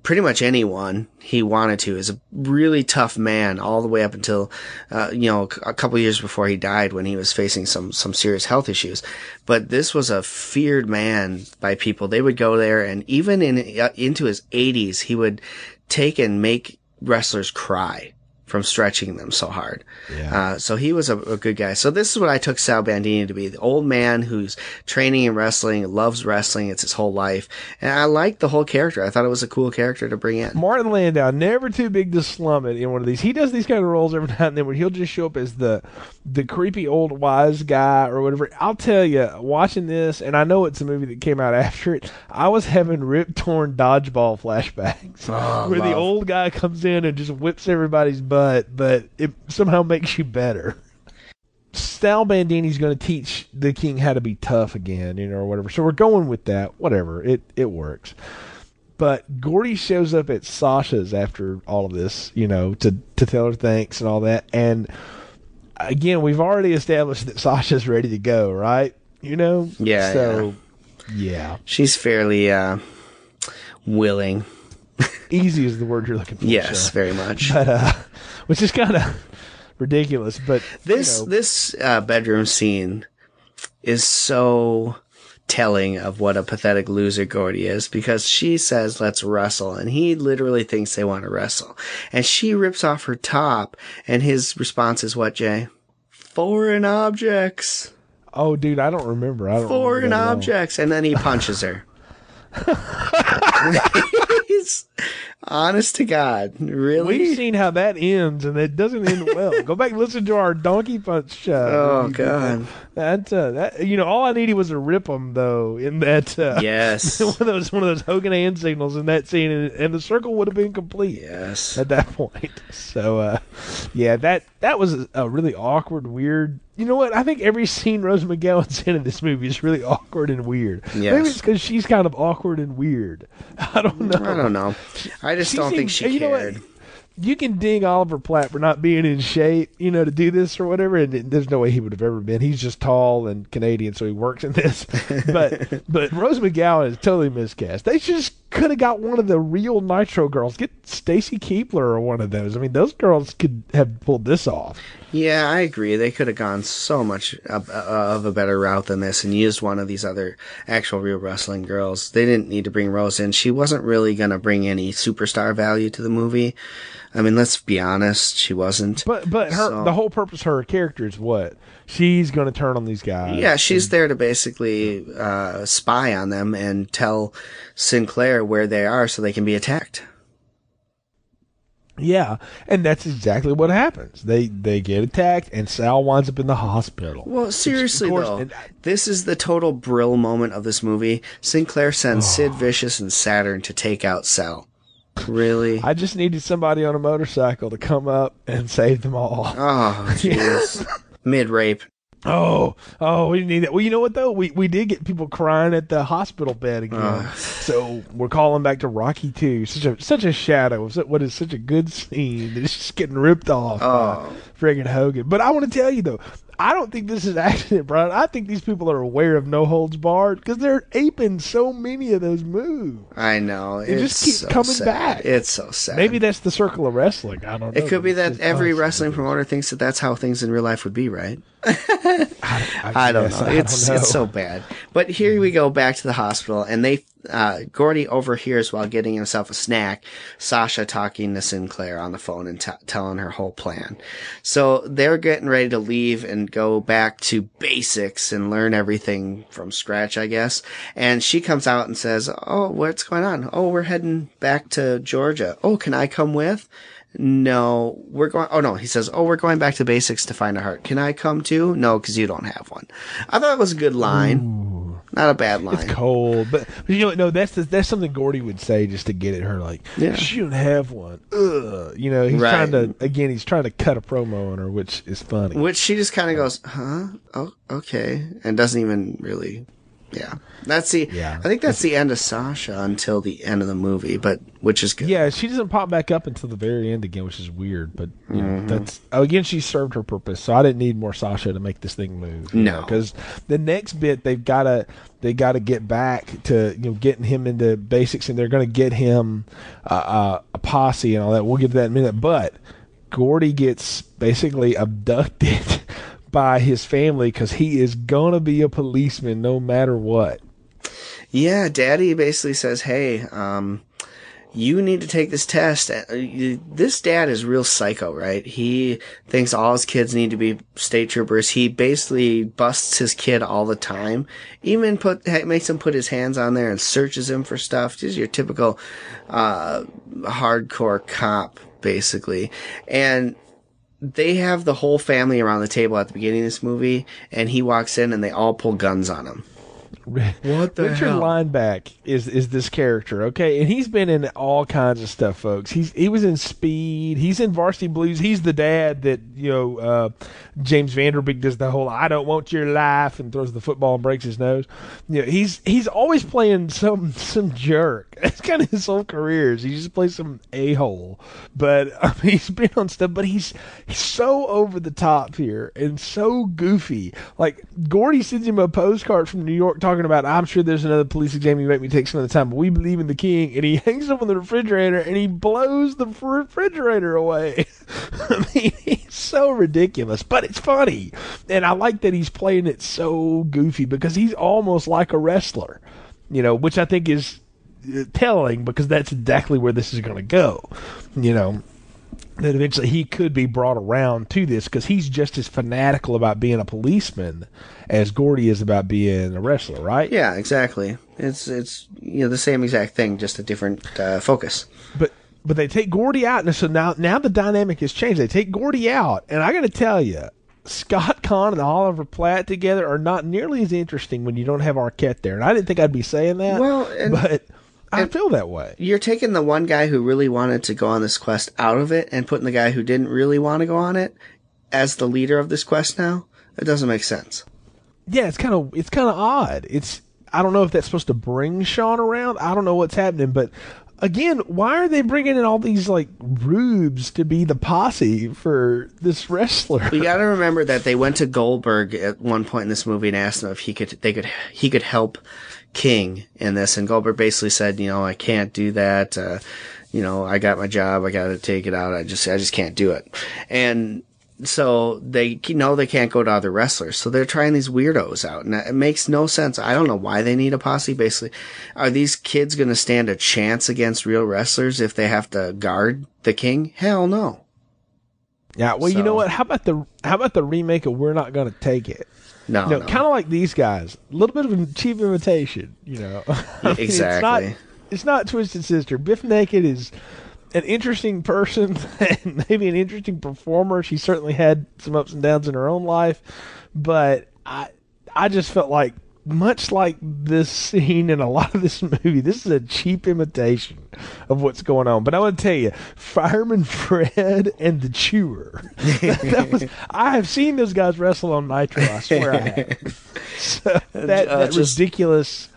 pretty much anyone he wanted to. Is a really tough man all the way up until, uh, you know, a couple years before he died when he was facing some, some serious health issues. But this was a feared man by people. They would go there and even in, uh, into his eighties, he would take and make wrestlers cry from stretching them so hard. Yeah. Uh, so he was a, a good guy. So this is what I took Sal Bandini to be. The old man who's training in wrestling, loves wrestling. It's his whole life. And I liked the whole character. I thought it was a cool character to bring in. Martin Landau, never too big to slum it in one of these. He does these kind of roles every now and then where he'll just show up as the the creepy old wise guy or whatever. I'll tell you, watching this, and I know it's a movie that came out after it, I was having rip torn dodgeball flashbacks where the old guy comes in and just whips everybody's butt, but it somehow makes you better. Sal Bandini's going to teach the king how to be tough again, you know, or whatever. So we're going with that. Whatever, it it works. But Gordy shows up at Sasha's after all of this, you know, to to tell her thanks and all that. And again, we've already established that Sasha's ready to go, right? You know, Yeah, So yeah, She's fairly, uh, willing. Easy is the word you're looking for. Yes, very much. but uh, which is kind of ridiculous. But This you know, this uh, bedroom scene is so telling of what a pathetic loser Gordy is because she says let's wrestle and he literally thinks they want to wrestle and she rips off her top and his response is what Jay foreign objects oh, dude, I don't remember. I don't foreign all. objects and then he punches her He's honest to God really We've seen how that ends, and it doesn't end well. Go back and listen to our Donkey Punch. show. oh. God That, uh, that you know, all I needed was a rip 'em though. In that, uh, yes one of those one of those Hogan hand signals in that scene, and, and the circle would have been complete yes at that point. So, uh, yeah, that that was a, really awkward, weird. You know what? I think every scene Rose McGowan's in in this movie is really awkward and weird. Maybe Yes. it's because she's kind of awkward and weird. I don't know. I don't know I just She don't think she you know what? you can ding Oliver Platt for not being in shape, you know, to do this or whatever, and there's no way he would have ever been. He's just tall and Canadian, so he works in this. But but Rose McGowan is totally miscast. They just could have got one of the real Nitro girls. Get Stacy Keibler or one of those. I mean, those girls could have pulled this off. Yeah, I agree. They could have gone so much of, uh, of a better route than this and used one of these other actual real wrestling girls. They didn't need to bring Rose in. She wasn't really going to bring any superstar value to the movie. I mean, let's be honest, she wasn't. But but her So- the whole purpose of her character is what she's going to turn on these guys. yeah, she's there to basically uh, spy on them and tell Sinclair where they are so they can be attacked. Yeah, and that's exactly what happens. They they get attacked, and Sal winds up in the hospital. Well, seriously course- though, and- this is the total Brell moment of this movie. Sinclair sends Oh. Sid Vicious and Saturn to take out Sal. Really? I just needed somebody on a motorcycle to come up and save them all. Oh, jeez. Mid rape. Oh, oh, we need that. Well, you know what though? We we did get people crying at the hospital bed again. so we're calling back to Rocky Two. Such a such a shadow what is such a good scene that it's just getting ripped off Oh. by friggin' Hogan. But I want to tell you though, I don't think this is accident, Brian. I think these people are aware of No Holds Barred because they're aping so many of those moves. I know. It it's just keeps so coming sad. back. It's so sad. Maybe that's the circle of wrestling. I don't know. it could be that every wrestling promoter thinks that that's how things in real life would be, right? I, I don't guess, know. I It's don't know. it's so bad. But here we go back to the hospital, and they uh, Gordy overhears while getting himself a snack Sasha talking to Sinclair on the phone and t- telling her whole plan. So they're getting ready to leave and go back to basics and learn everything from scratch, I guess. And she comes out and says, "Oh, what's going on? Oh, we're heading back to Georgia. Oh, can I come with?" No, we're going. Oh no, he says. Oh, we're going back to basics to find a heart. Can I come too? No, because you don't have one. I thought it was a good line. Not a bad line. It's cold, but, but you know what? No, that's the, that's something Gordy would say just to get at her. Like, Yeah. she don't have one. Ugh. You know, he's Right. trying to again. He's trying to cut a promo on her, which is funny. Which she just kind of goes, huh? Oh, okay, and doesn't even really Yeah, that's the. Yeah. I think that's the end of Sasha until the end of the movie, but which is good. Yeah, she doesn't pop back up until the very end again, which is weird. But you know, Mm-hmm. that's oh, again, she served her purpose. So I didn't need more Sasha to make this thing move. No. because the next bit they've got to they got to get back to you know getting him into basics, and they're going to get him uh, uh, a posse and all that. We'll get to that in a minute. But Gordy gets basically abducted by his family because he is to be a policeman no matter what. Yeah, Daddy basically says, "Hey, um, you need to take this test." Uh, This dad is real psycho, right? He thinks all his kids need to be state troopers. He basically busts his kid all the time. Even put makes him put his hands on there and searches him for stuff. Just your typical uh, hardcore cop, basically. And they have the whole family around the table at the beginning of this movie, and he walks in and they all pull guns on him. What the Richard hell? Lineback is is this character, okay? And he's been in all kinds of stuff, folks. He's he was in Speed. He's in Varsity Blues. He's the dad that you know uh, James Van Der Beek does the whole "I don't want your life" and throws the football and breaks his nose. You know, he's he's always playing some some jerk. That's kind of his whole career. Is he just plays some a hole. But I mean, he's been on stuff. But he's he's so over the top here and so goofy. Like Gordy sends him a postcard from New York talking about, "I'm sure there's another police exam you make me take some of the time, but we believe in the king." And he hangs up on the refrigerator and he blows the refrigerator away. I mean, he's so ridiculous, but it's funny, and I like that he's playing it so goofy because he's almost like a wrestler, you know, which I think is uh, telling because that's exactly where this is going to go, you know that eventually he could be brought around to this because he's just as fanatical about being a policeman as Gordy is about being a wrestler, right? Yeah, exactly. It's it's you know the same exact thing, just a different uh, focus. But but they take Gordy out, and so now now the dynamic has changed. They take Gordy out, and I got to tell you, Scott Caan and Oliver Platt together are not nearly as interesting when you don't have Arquette there. And I didn't think I'd be saying that. Well, and- but I feel that way. You're taking the one guy who really wanted to go on this quest out of it, and putting the guy who didn't really want to go on it as the leader of this quest now. It doesn't make sense. yeah, it's kind of it's kind of odd. It's I don't know if that's supposed to bring Sean around. I don't know what's happening, but again, why are they bringing in all these like rubes to be the posse for this wrestler? You got to remember that they went to Goldberg at one point in this movie and asked him if he could they could he could help King in this, and Goldberg basically said, you know, I can't do that. Uh, you know, I got my job, I got to take it out. I just I just can't do it, and so they know they can't go to other wrestlers, so they're trying these weirdos out, and it makes no sense. I don't know why they need a posse. Basically, are these kids going to stand a chance against real wrestlers if they have to guard the King? Hell no. Yeah, well, you know what? How about the how about the remake of We're Not Gonna Take It? No, no. kind of like these guys, a little bit of a cheap imitation. You know, I mean, It's exactly. not, it's not Twisted Sister. Bif Naked is an interesting person and maybe an interesting performer. She certainly had some ups and downs in her own life, but I I just felt like much like this scene in a lot of this movie, this is a cheap imitation of what's going on. But I want to tell you, Fireman Fred and the Chewer. was I have seen those guys wrestle on Nitro. I swear I have. So that, Uh, that just- ridiculous.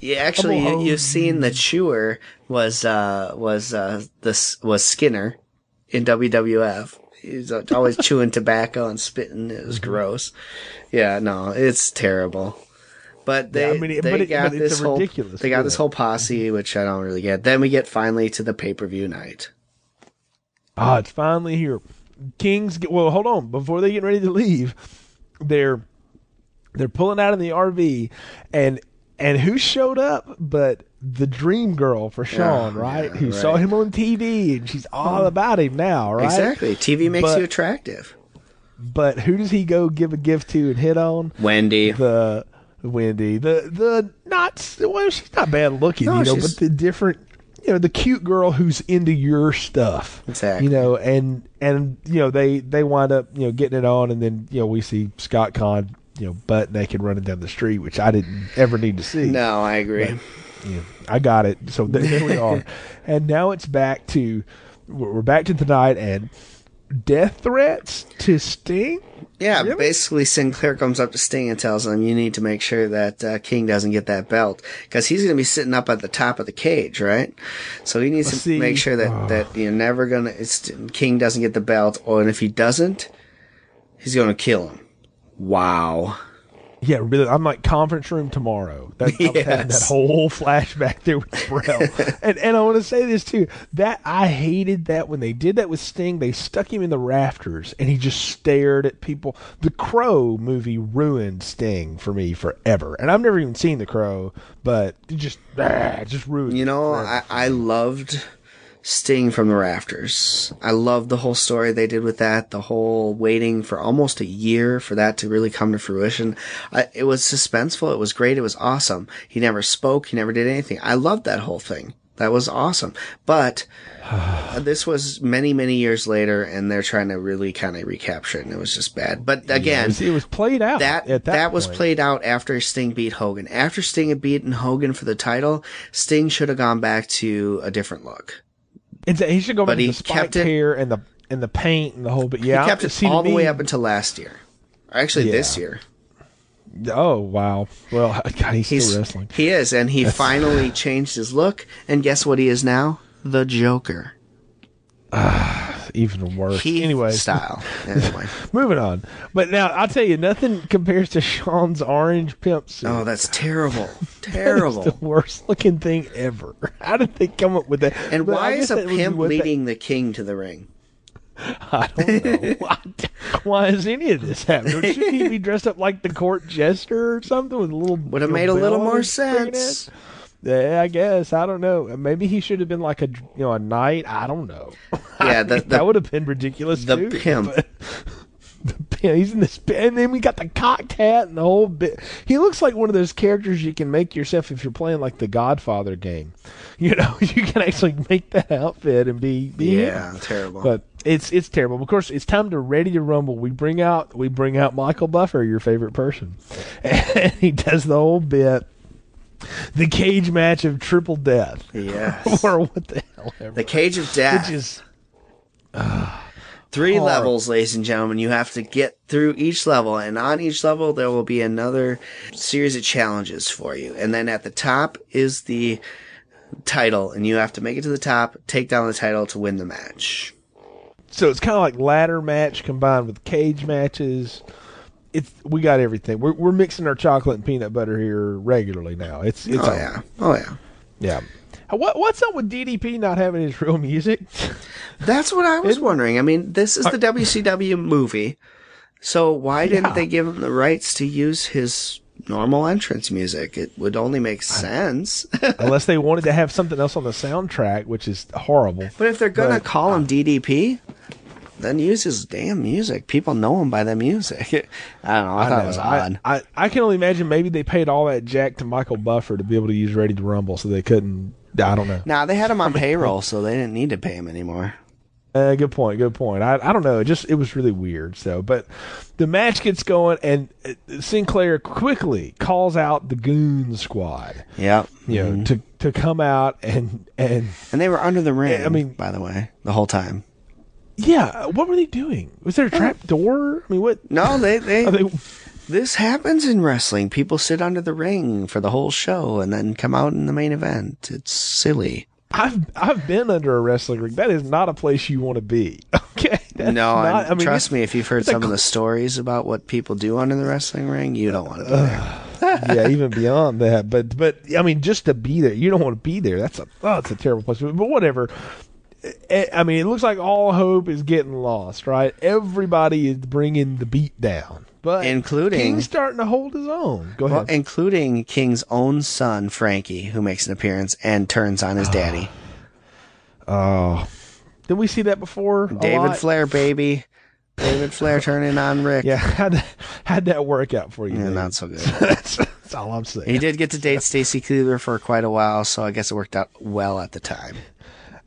Yeah, actually, you, you've seen the chewer was uh was uh this was Skinner in WWF. He's always chewing tobacco and spitting. It Mm-hmm. was gross. Yeah, no, it's terrible. But they I mean, it- they but it- got but it's this whole ridiculous they got this whole posse, which I don't really get. Then we get finally to the pay per view night. Ah, it's finally here. Kings. Get, well, hold on. Before they get ready to leave, they're they're pulling out in the RV, and and who showed up but the dream girl for Sean, Yeah, right? yeah, Who saw him on TV, and she's all about him now, right? Exactly. TV makes But- you attractive. But who does he go give a gift to and hit on? Wendy. the Wendy, the the not well, she's not bad looking, No, you know, but the different, you know, the cute girl who's into your stuff, Exactly. You know, and and you know they they wind up you know getting it on, and then you know we see Scott Caan you know butt naked running down the street, which I didn't ever need to see. no, I agree. Yeah, I got it. So th- there we are, and now it's back to we're we're back to tonight, and death threats to Sting. Yeah, Really? basically Sinclair comes up to Sting and tells him, "You need to make sure that uh, King doesn't get that belt because he's going to be sitting up at the top of the cage, right? So he needs to See, make sure that oh. that you're never gonna it's, King doesn't get the belt, or and if he doesn't, he's going to kill him." Wow. Yeah, really. I'm like conference room tomorrow. That, having that whole flashback there with Brell. and and I want to say this too. That I hated that when they did that with Sting, they stuck him in the rafters and he just stared at people. The Crow movie ruined Sting for me forever. And I've never even seen The Crow, but it just ah, it just ruined. You know. I, I loved Sting from the Rafters. I loved the whole story they did with that, the whole waiting for almost a year for that to really come to fruition. I, it was suspenseful. It was great. It was awesome. He never spoke. He never did anything. I loved that whole thing. That was awesome. But this was many, many years later, and they're trying to really kind of recapture it, and it was just bad. But again, it was played out that at that, that, was played out after Sting beat Hogan. After Sting had beaten Hogan for the title, Sting should have gone back to a different look. It's, he should go back to the spiked it- hair and the and the paint and the whole bit. Yeah, he kept it all the way up until last year. Actually, this year. Oh wow! Well, God, he's, He's still wrestling. He is, and he finally changed his look. And guess what he is now? The Joker. Ah. Even worse. He anyway, style. Anyway. moving on. But now I'll tell you, nothing compares to Sean's orange pimp suit. Oh, that's terrible. It's the worst looking thing ever. How did they come up with that? And But why is a that pimp leading the king to the ring? I don't know. why, why is any of this happening? Shouldn't he be dressed up like the court jester or something with a little? Would have made a little more sense. Yeah, I guess. I don't know. Maybe he should have been like a you know a knight. I don't know. Yeah, the, that the, would have been ridiculous the too. pimp. the pimp. He's in this, and then we got the cocked hat and the whole bit. He looks like one of those characters you can make yourself if you're playing like the Godfather game. You know, you can actually make that outfit and be, be him. yeah, terrible. But it's it's terrible. Of course, it's time to ready to rumble. We bring out we bring out Michael Buffer, your favorite person, and he does the whole bit, the cage match of triple death, yes. or what the hell ever. The Cage of Death. Which is Three hard. levels, ladies and gentlemen. You have to get through each level, and on each level there will be another series of challenges for you. And then at the top is the title, and you have to make it to the top, take down the title to win the match. so it's kind of like ladder match combined with cage matches. It's we got everything. We're we're mixing our chocolate and peanut butter here regularly now. It's it's oh on. yeah, oh yeah. yeah. What what's up with DDP not having his real music? That's what I was wondering. I mean, this is the uh, WCW movie, so why didn't Yeah. they give him the rights to use his normal entrance music? It would only make sense. Unless they wanted to have something else on the soundtrack, which is horrible. But if they're gonna But- call him DDP, then use his damn music. People know him by the music. I don't know. I, thought it was odd. I, I, I can only imagine maybe they paid all that jack to Michael Buffer to be able to use Ready to Rumble, so they couldn't. I don't know. Nah, they had him on payroll, so they didn't need to pay him anymore. Uh, good point. Good point. I, I don't know. It just it was really weird. So, but the match gets going, and uh, Sinclair quickly calls out the Goon Squad. Yep. You know, to to come out and and And they were under the ring. I mean- by the way, the whole time. Yeah, what were they doing? Was there a uh, trap door? I mean, what? No, they they, they this happens in wrestling. People sit under the ring for the whole show and then come out in the main event. It's silly. I've I've been under a wrestling ring. That is not a place you want to be. Okay. That's no, not, I mean, trust me, if you've heard some of the stories about what people do under the wrestling ring, you don't want to be there. yeah, even beyond that. But but I mean, just to be there, you don't want to be there. That's a oh, it's a terrible place. But whatever. Eh, I mean, it looks like all hope is getting lost, right? Everybody is bringing the beat down, but Including- King's starting to hold his own. Go Well, ahead. including King's own son, Frankie, who makes an appearance and turns on his daddy. oh, did we see that before? David? Flair, baby. David Flair turning on Ric. Yeah, how'd, how'd that work out for you? Yeah, not so good. that's, that's all I'm saying. He did get to date Stacy Keibler for quite a while, so I guess it worked out well at the time.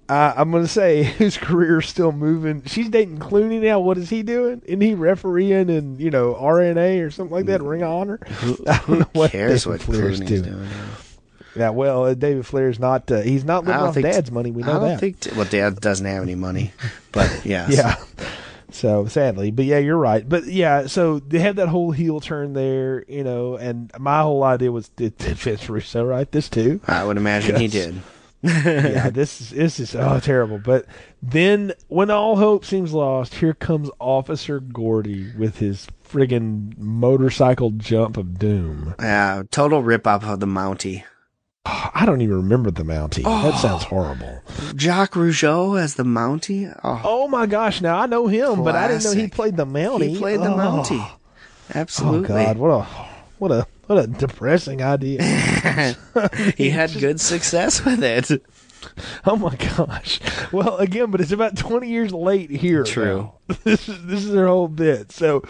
Uh, I'm going to say his career's still moving. She's dating Clooney now. What is he doing? Isn't he refereeing and you know RNA or something like that? Ring of Honor. I don't know what Cares David what Flair's Clooney's doing. doing. Yeah, well, uh, David Flair's not. Uh, he's not I living off think Dad's money. We I know don't that. think. Well, Dad doesn't have any money, but yes. yeah. So sadly, but yeah, you're right. But yeah, so they had that whole heel turn there, you know, and my whole idea was did, did Vince Russo write this too? I would imagine he did. yeah, this is this is oh terrible. But then when all hope seems lost, here comes Officer Gordy with his friggin' motorcycle jump of doom. Yeah, total rip off of the Mountie. I don't even remember the Mountie. That oh. sounds horrible. Jacques Rougeau as the Mountie. Oh, Oh my gosh! Now I know him, but I didn't know he played the Mountie. he played the Oh. Mountie. Oh Absolutely. God! What a what a what a depressing idea. he had good success with it. Oh my gosh. Well, again, but it's about 20 years late here. True. now. This is this is their whole bit. So,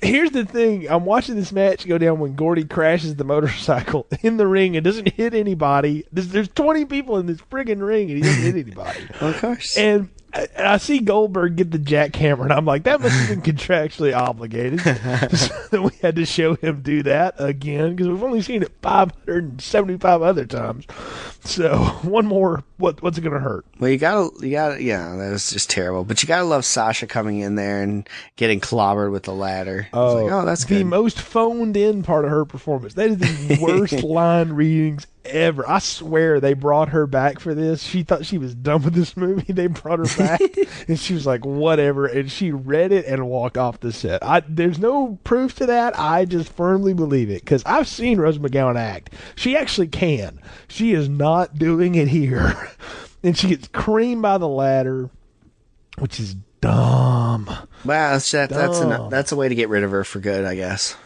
here's the thing. I'm watching this match go down when Gordy crashes the motorcycle in the ring and doesn't hit anybody. There's, there's 20 people in this friggin' ring and he doesn't hit anybody. Of course. And I, and I see Goldberg get the jackhammer, and I'm like, that must have been contractually obligated. so we had to show him do that again because we've only seen it 575 other times. So one more, what what's it going to hurt? Well, you gotta, you gotta, yeah, that was just terrible. But you gotta love Sasha coming in there and getting clobbered with the ladder. Oh, like, oh that's the good. most phoned in part of her performance. That is the worst line readings ever. I swear they brought her back for this. She thought she was done with this movie. They brought her back, and she was like, "Whatever," and she read it and walked off the set. I, there's no proof to that. I just firmly believe it because I've seen Rose McGowan act. She actually can. She is not doing it here, and she gets creamed by the ladder, which is dumb. Wow, that's that, that's Dumb. a, that's a way to get rid of her for good, I guess.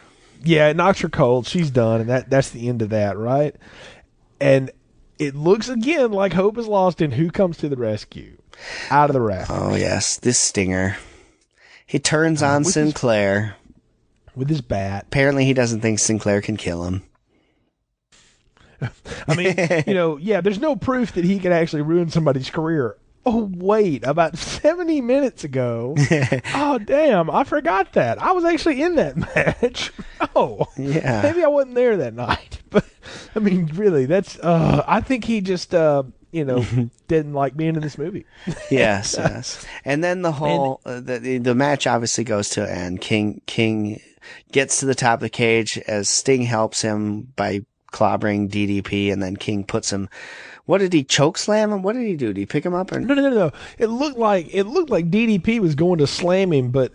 Yeah, it knocks her cold. She's done, and that that's the end of that, right? And it looks again like hope is lost. And who comes to the rescue? Out of the raft Oh yes, this stinger. He turns uh, on with his- Sinclair. with his bat. Apparently, he doesn't think Sinclair can kill him. I mean, you know, yeah. There's no proof that he could actually ruin somebody's career. Oh wait, about 70 minutes ago. oh damn, I forgot that. I was actually in that match. Oh, Yeah. Maybe I wasn't there that night, but I mean, really, that's. uh I think he just, uh you know, didn't like being in this movie. yes, yes. And then the whole uh, the the- the match obviously goes to end. King King gets to the top of the cage as Sting helps him by clobbering DDP, and then King puts him. What did he choke slam him? What did he do? Did he pick him up? Or No, no, no, no. It looked like it looked like DDP was going to slam him, but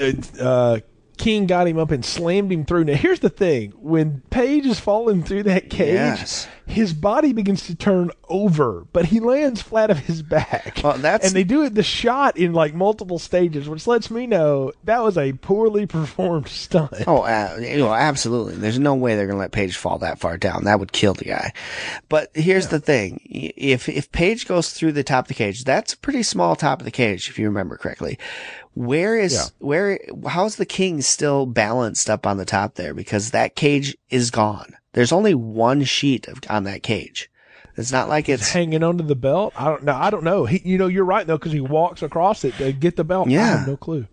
uh, uh, King got him up and slammed him through. Now, here's the thing: when Page is falling through that cage, Yes. his body begins to turn over, but he lands flat of his back. Well, and they do it the shot in like multiple stages, which lets me know that was a poorly performed stunt. Oh, uh, you know, absolutely. There's no way they're going to let Page fall that far down. That would kill the guy. But here's the thing. If, if Page goes through the top of the cage, that's a pretty small top of the cage, if you remember correctly. Where is, Yeah. where, how's the king still balanced up on the top there? Because that cage is gone. There's only one sheet of, on that cage. It's not like it's, Hanging onto the belt, I don't know. I don't know. He, you know, you're right though, because he walks across it to get the belt. I Yeah. have no clue.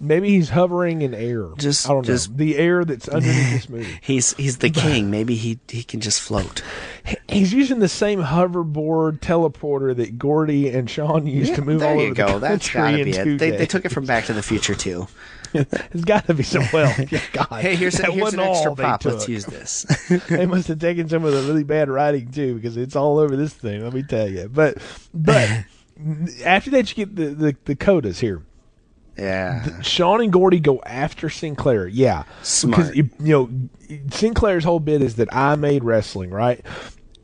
Maybe he's hovering in air. Just- I don't just- know the air that's underneath this movie. he's, he's the king. Maybe he, he can just float. He's using the same hoverboard teleporter that Gordy and Sean used to move there all you over go. the That's country gotta be it. They, they took it from Back to the Future too. There's got to be some. Well, yeah, God, Hey, here's, a, here's an extra prop. Let's use this. they must have taken some of the really bad writing too, because it's all over this thing. Let me tell you. But but after that, you get the the, the codas here. Yeah. Sean and Gordy go after Sinclair. Yeah, Smart. Because you, know Sinclair's whole bit is that I made wrestling, right?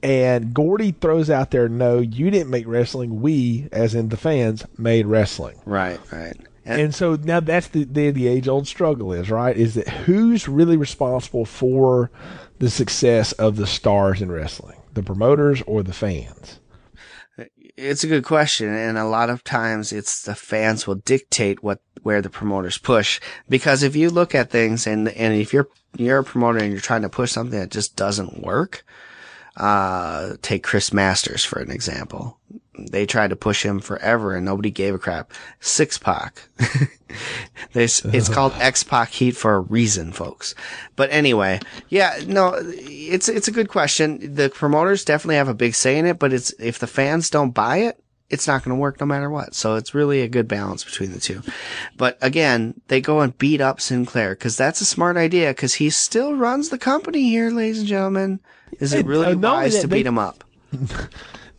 And Gordy throws out there, "No, you didn't make wrestling. We, as in the fans, made wrestling." Right, right. And, And so now that's the the, the age old struggle is right is that who's really responsible for the success of the stars in wrestling, the promoters or the fans? It's a good question, and a lot of times it's the fans will dictate what where the promoters push. Because if you look at things, and and if you're you're a promoter and you're trying to push something that just doesn't work, uh, take Chris Masters for an example. They tried to push him forever, and nobody gave a crap. Six Pac. This it's called X Pac Heat for a reason, folks. But anyway, yeah, no, it's it's a good question. The promoters definitely have a big say in it, but it's if the fans don't buy it, it's not going to work no matter what. So it's really a good balance between the two. But again, they go and beat up Sinclair because that's a smart idea because he still runs the company here, ladies and gentlemen. Is it really uh, not wise to they- beat him up?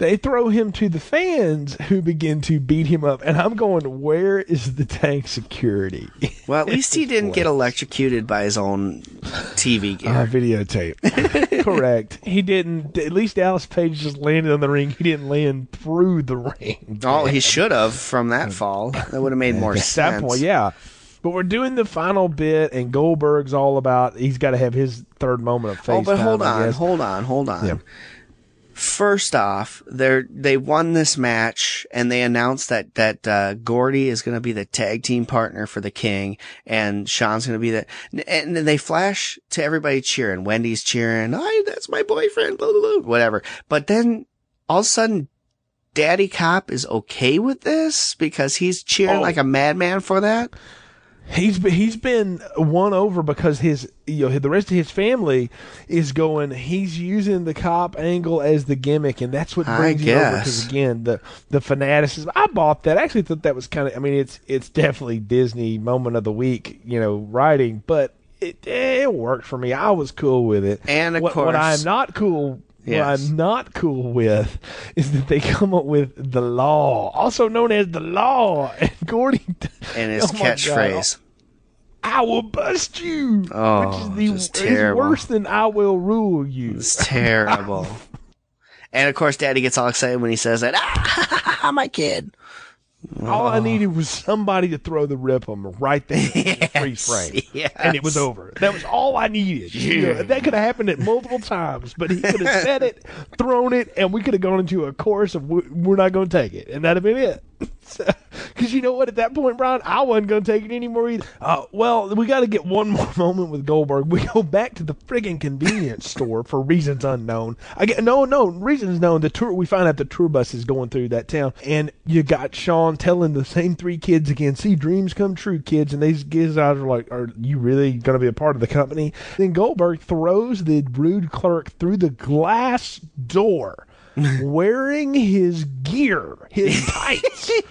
They throw him to the fans who begin to beat him up. And I'm going, where is the tank security? Well, at least he didn't get electrocuted by his own TV gear. Uh, videotape. Correct. He didn't. At least Dallas Page just landed on the ring. He didn't land through the ring. oh, he should have from that fall. That would have made more sense. that point, yeah. But we're doing the final bit, and Goldberg's all about. He's got to have his third moment of face. Oh, but hold on, hold on, hold on. Yeah. First off, they they won this match, and they announced that that uh, Gordy is going to be the tag team partner for the King, and Sean's going to be the. And then they flash to everybody cheering. Wendy's cheering. "Hi, that's my boyfriend." Blah blah blah. Whatever. But then all of a sudden, Daddy Cop is okay with this because he's cheering Oh. like a madman for that. He's been, he's been won over because his you know the rest of his family is going. He's using the cop angle as the gimmick, and that's what brings you over. Because again, the the fanaticism. I bought that. I actually thought that was kind of. I mean, it's it's definitely Disney moment of the week, you know, writing, but it it worked for me. I was cool with it. And of what, what I'm not cool. What I'm not cool with is that they come up with the law, also known as the law, and Gordy And his Oh catchphrase. I will bust you. Oh, which is the is worse than I will rule you. It's terrible. and of course, Daddy gets all excited when he says that. Ah, my kid. All I oh. needed was somebody to throw the rip on me right there, in the freeze frame, yes. and it was over. That was all I needed. You know, that could have happened at multiple times, but he could have said it, thrown it, and we could have gone into a course of "We- we're not going to take it, and that'd have been it. Because you know what? At that point, Brian, I wasn't going to take it anymore either. Uh, well, we got to get one more moment with Goldberg. We go back to the friggin' convenience store for reasons unknown. I get no, no reasons known. The tour. We find out the tour bus is going through that town, and you got Sean telling the same three kids again, "See, dreams come true, kids." And these kids are like, "Are you really going to be a part of the company?" Then Goldberg throws the rude clerk through the glass door. wearing his gear, his tights.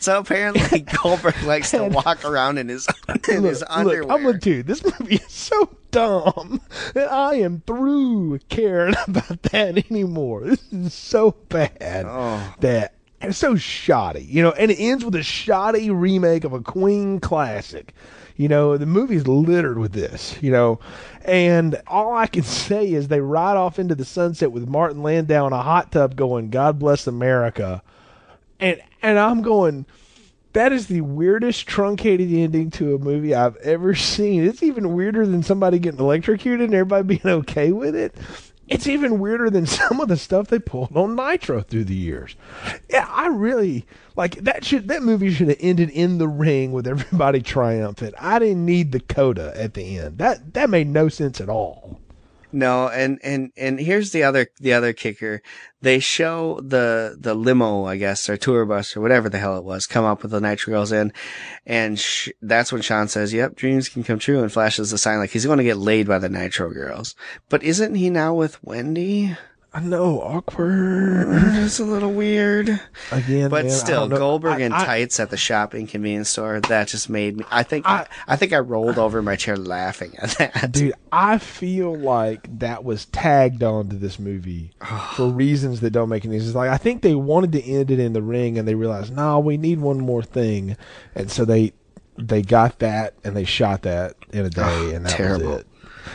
So apparently Goldberg likes to walk around in his in his underwear. Look, I'm tell you, this movie is so dumb that I am through caring about that anymore. This is so bad Oh. that it's so shoddy, you know, and it ends with a shoddy remake of a Queen classic. You know, the movie's littered with this, you know, and all I can say is they ride off into the sunset with Martin Landau in a hot tub going, God bless America. And and I'm going, that is the weirdest truncated ending to a movie I've ever seen. It's even weirder than somebody getting electrocuted and everybody being okay with it. It's even weirder than some of the stuff they pulled on Nitro through the years. Yeah, I really like that. Should that movie should have ended in the ring with everybody triumphant. I didn't need the coda at the end. That that made no sense at all. No, and and and here's the other the other kicker. They show the the limo, I guess, or tour bus or whatever the hell it was, come up with the Nitro Girls in, and sh- that's when Sean says, "Yep, dreams can come true," and flashes the sign like he's going to get laid by the Nitro Girls. But isn't he now with Wendy? I know, awkward. It's a little weird. Again, But man, still. Goldberg I- in I- tights at the shopping convenience store. That just made me. I think. I, I- think I rolled over in my chair laughing at that. Dude, I feel like that was tagged onto this movie for reasons that don't make any sense. Like I think they wanted to end it in the ring, and they realized, no, we need one more thing, and so they they got that and they shot that in a day, and that terrible. was it.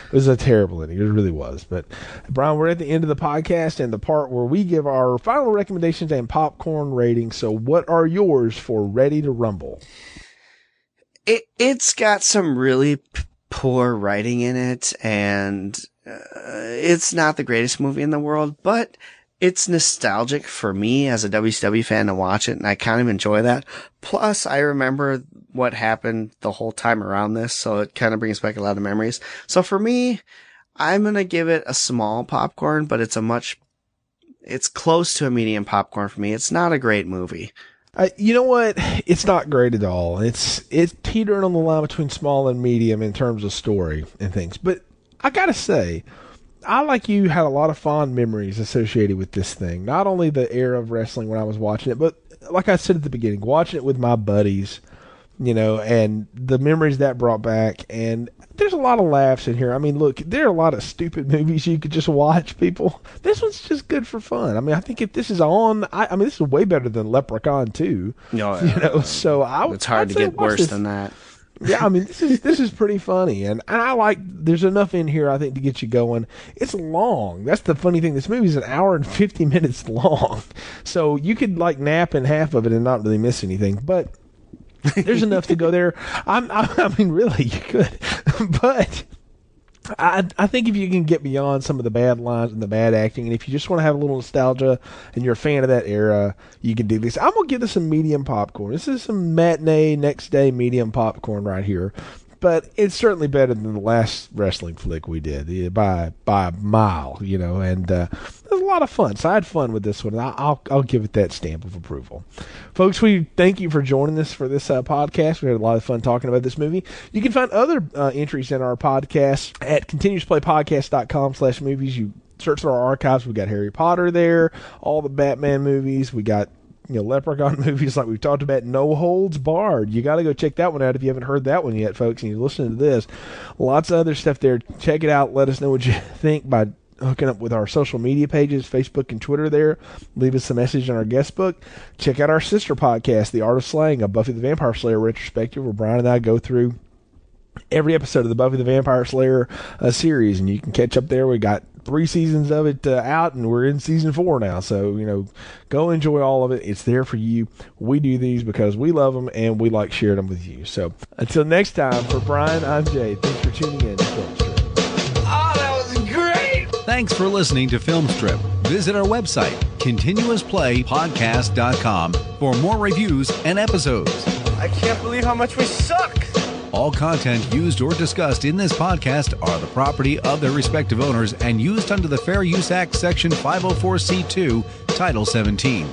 It was a terrible ending. It really was. But Brian, we're at the end of the podcast and the part where we give our final recommendations and popcorn ratings. So, what are yours for Ready to Rumble? it it's got some really p- poor writing in it and uh, it's not the greatest movie in the world but it's nostalgic for me as a WCW fan to watch it and I kind of enjoy that plus I remember what happened the whole time around this so it kind of brings back a lot of memories so for me I'm going to give it a small popcorn but it's a much it's close to a medium popcorn for me it's not a great movie Uh, you know what? It's not great at all. It's it's teetering on the line between small and medium in terms of story and things. But I gotta say, I like you had a lot of fond memories associated with this thing. Not only the era of wrestling when I was watching it, but like I said at the beginning, watching it with my buddies, you know, and the memories that brought back, and there's a lot of laughs in here. I mean, look, there are a lot of stupid movies you could just watch, people. This one's just good for fun. I mean, I think if this is on, I, I mean, this is way better than Leprechaun 2. No, you know, so I it's hard I'd to get worse this. than that. yeah, I mean this is this is pretty funny, and, and I like. There's enough in here I think to get you going. It's long. That's the funny thing. This movie's an hour and fifty minutes long, so you could like nap in half of it and not really miss anything. But there's enough to go there. I'm, I, I mean, really, you could, but. I I think if you can get beyond some of the bad lines and the bad acting, and if you just want to have a little nostalgia and you're a fan of that era, you can do this. I'm gonna give this some medium popcorn. This is some matinee next day medium popcorn right here, but it's certainly better than the last wrestling flick we did by by a mile, you know. And uh, it was a lot of fun. So I had fun with this one. I'll I'll, I'll give it that stamp of approval, folks. We thank you for joining us for this uh, podcast. We had a lot of fun talking about this movie. You can find other uh, entries in our podcast at continuousplaypodcast.com slash movies. You search through our archives. We got Harry Potter there, all the Batman movies. We got you know Leprechaun movies like we've talked about. No Holds Barred. You got to go check that one out if you haven't heard that one yet, folks. And you're listening to this, lots of other stuff there. Check it out. Let us know what you think by hooking up with our social media pages, Facebook and Twitter there. Leave us a message on our guest book. Check out our sister podcast, The Art of Slaying, a Buffy the Vampire Slayer retrospective, where Brian and I go through every episode of the Buffy the Vampire Slayer uh, series, and you can catch up there. We got three seasons of it uh, out, and we're in season four now. So you know, go enjoy all of it. It's there for you. We do these because we love them and we like sharing them with you. So until next time, for Brian, I'm Jay. Thanks for tuning in to Oh, that was great! Thanks for listening to Filmstrip. Visit our website, continuousplaypodcast.com, for more reviews and episodes. I can't believe how much we suck. All content used or discussed in this podcast are the property of their respective owners and used under the Fair Use Act, Section 504C2, Title 17.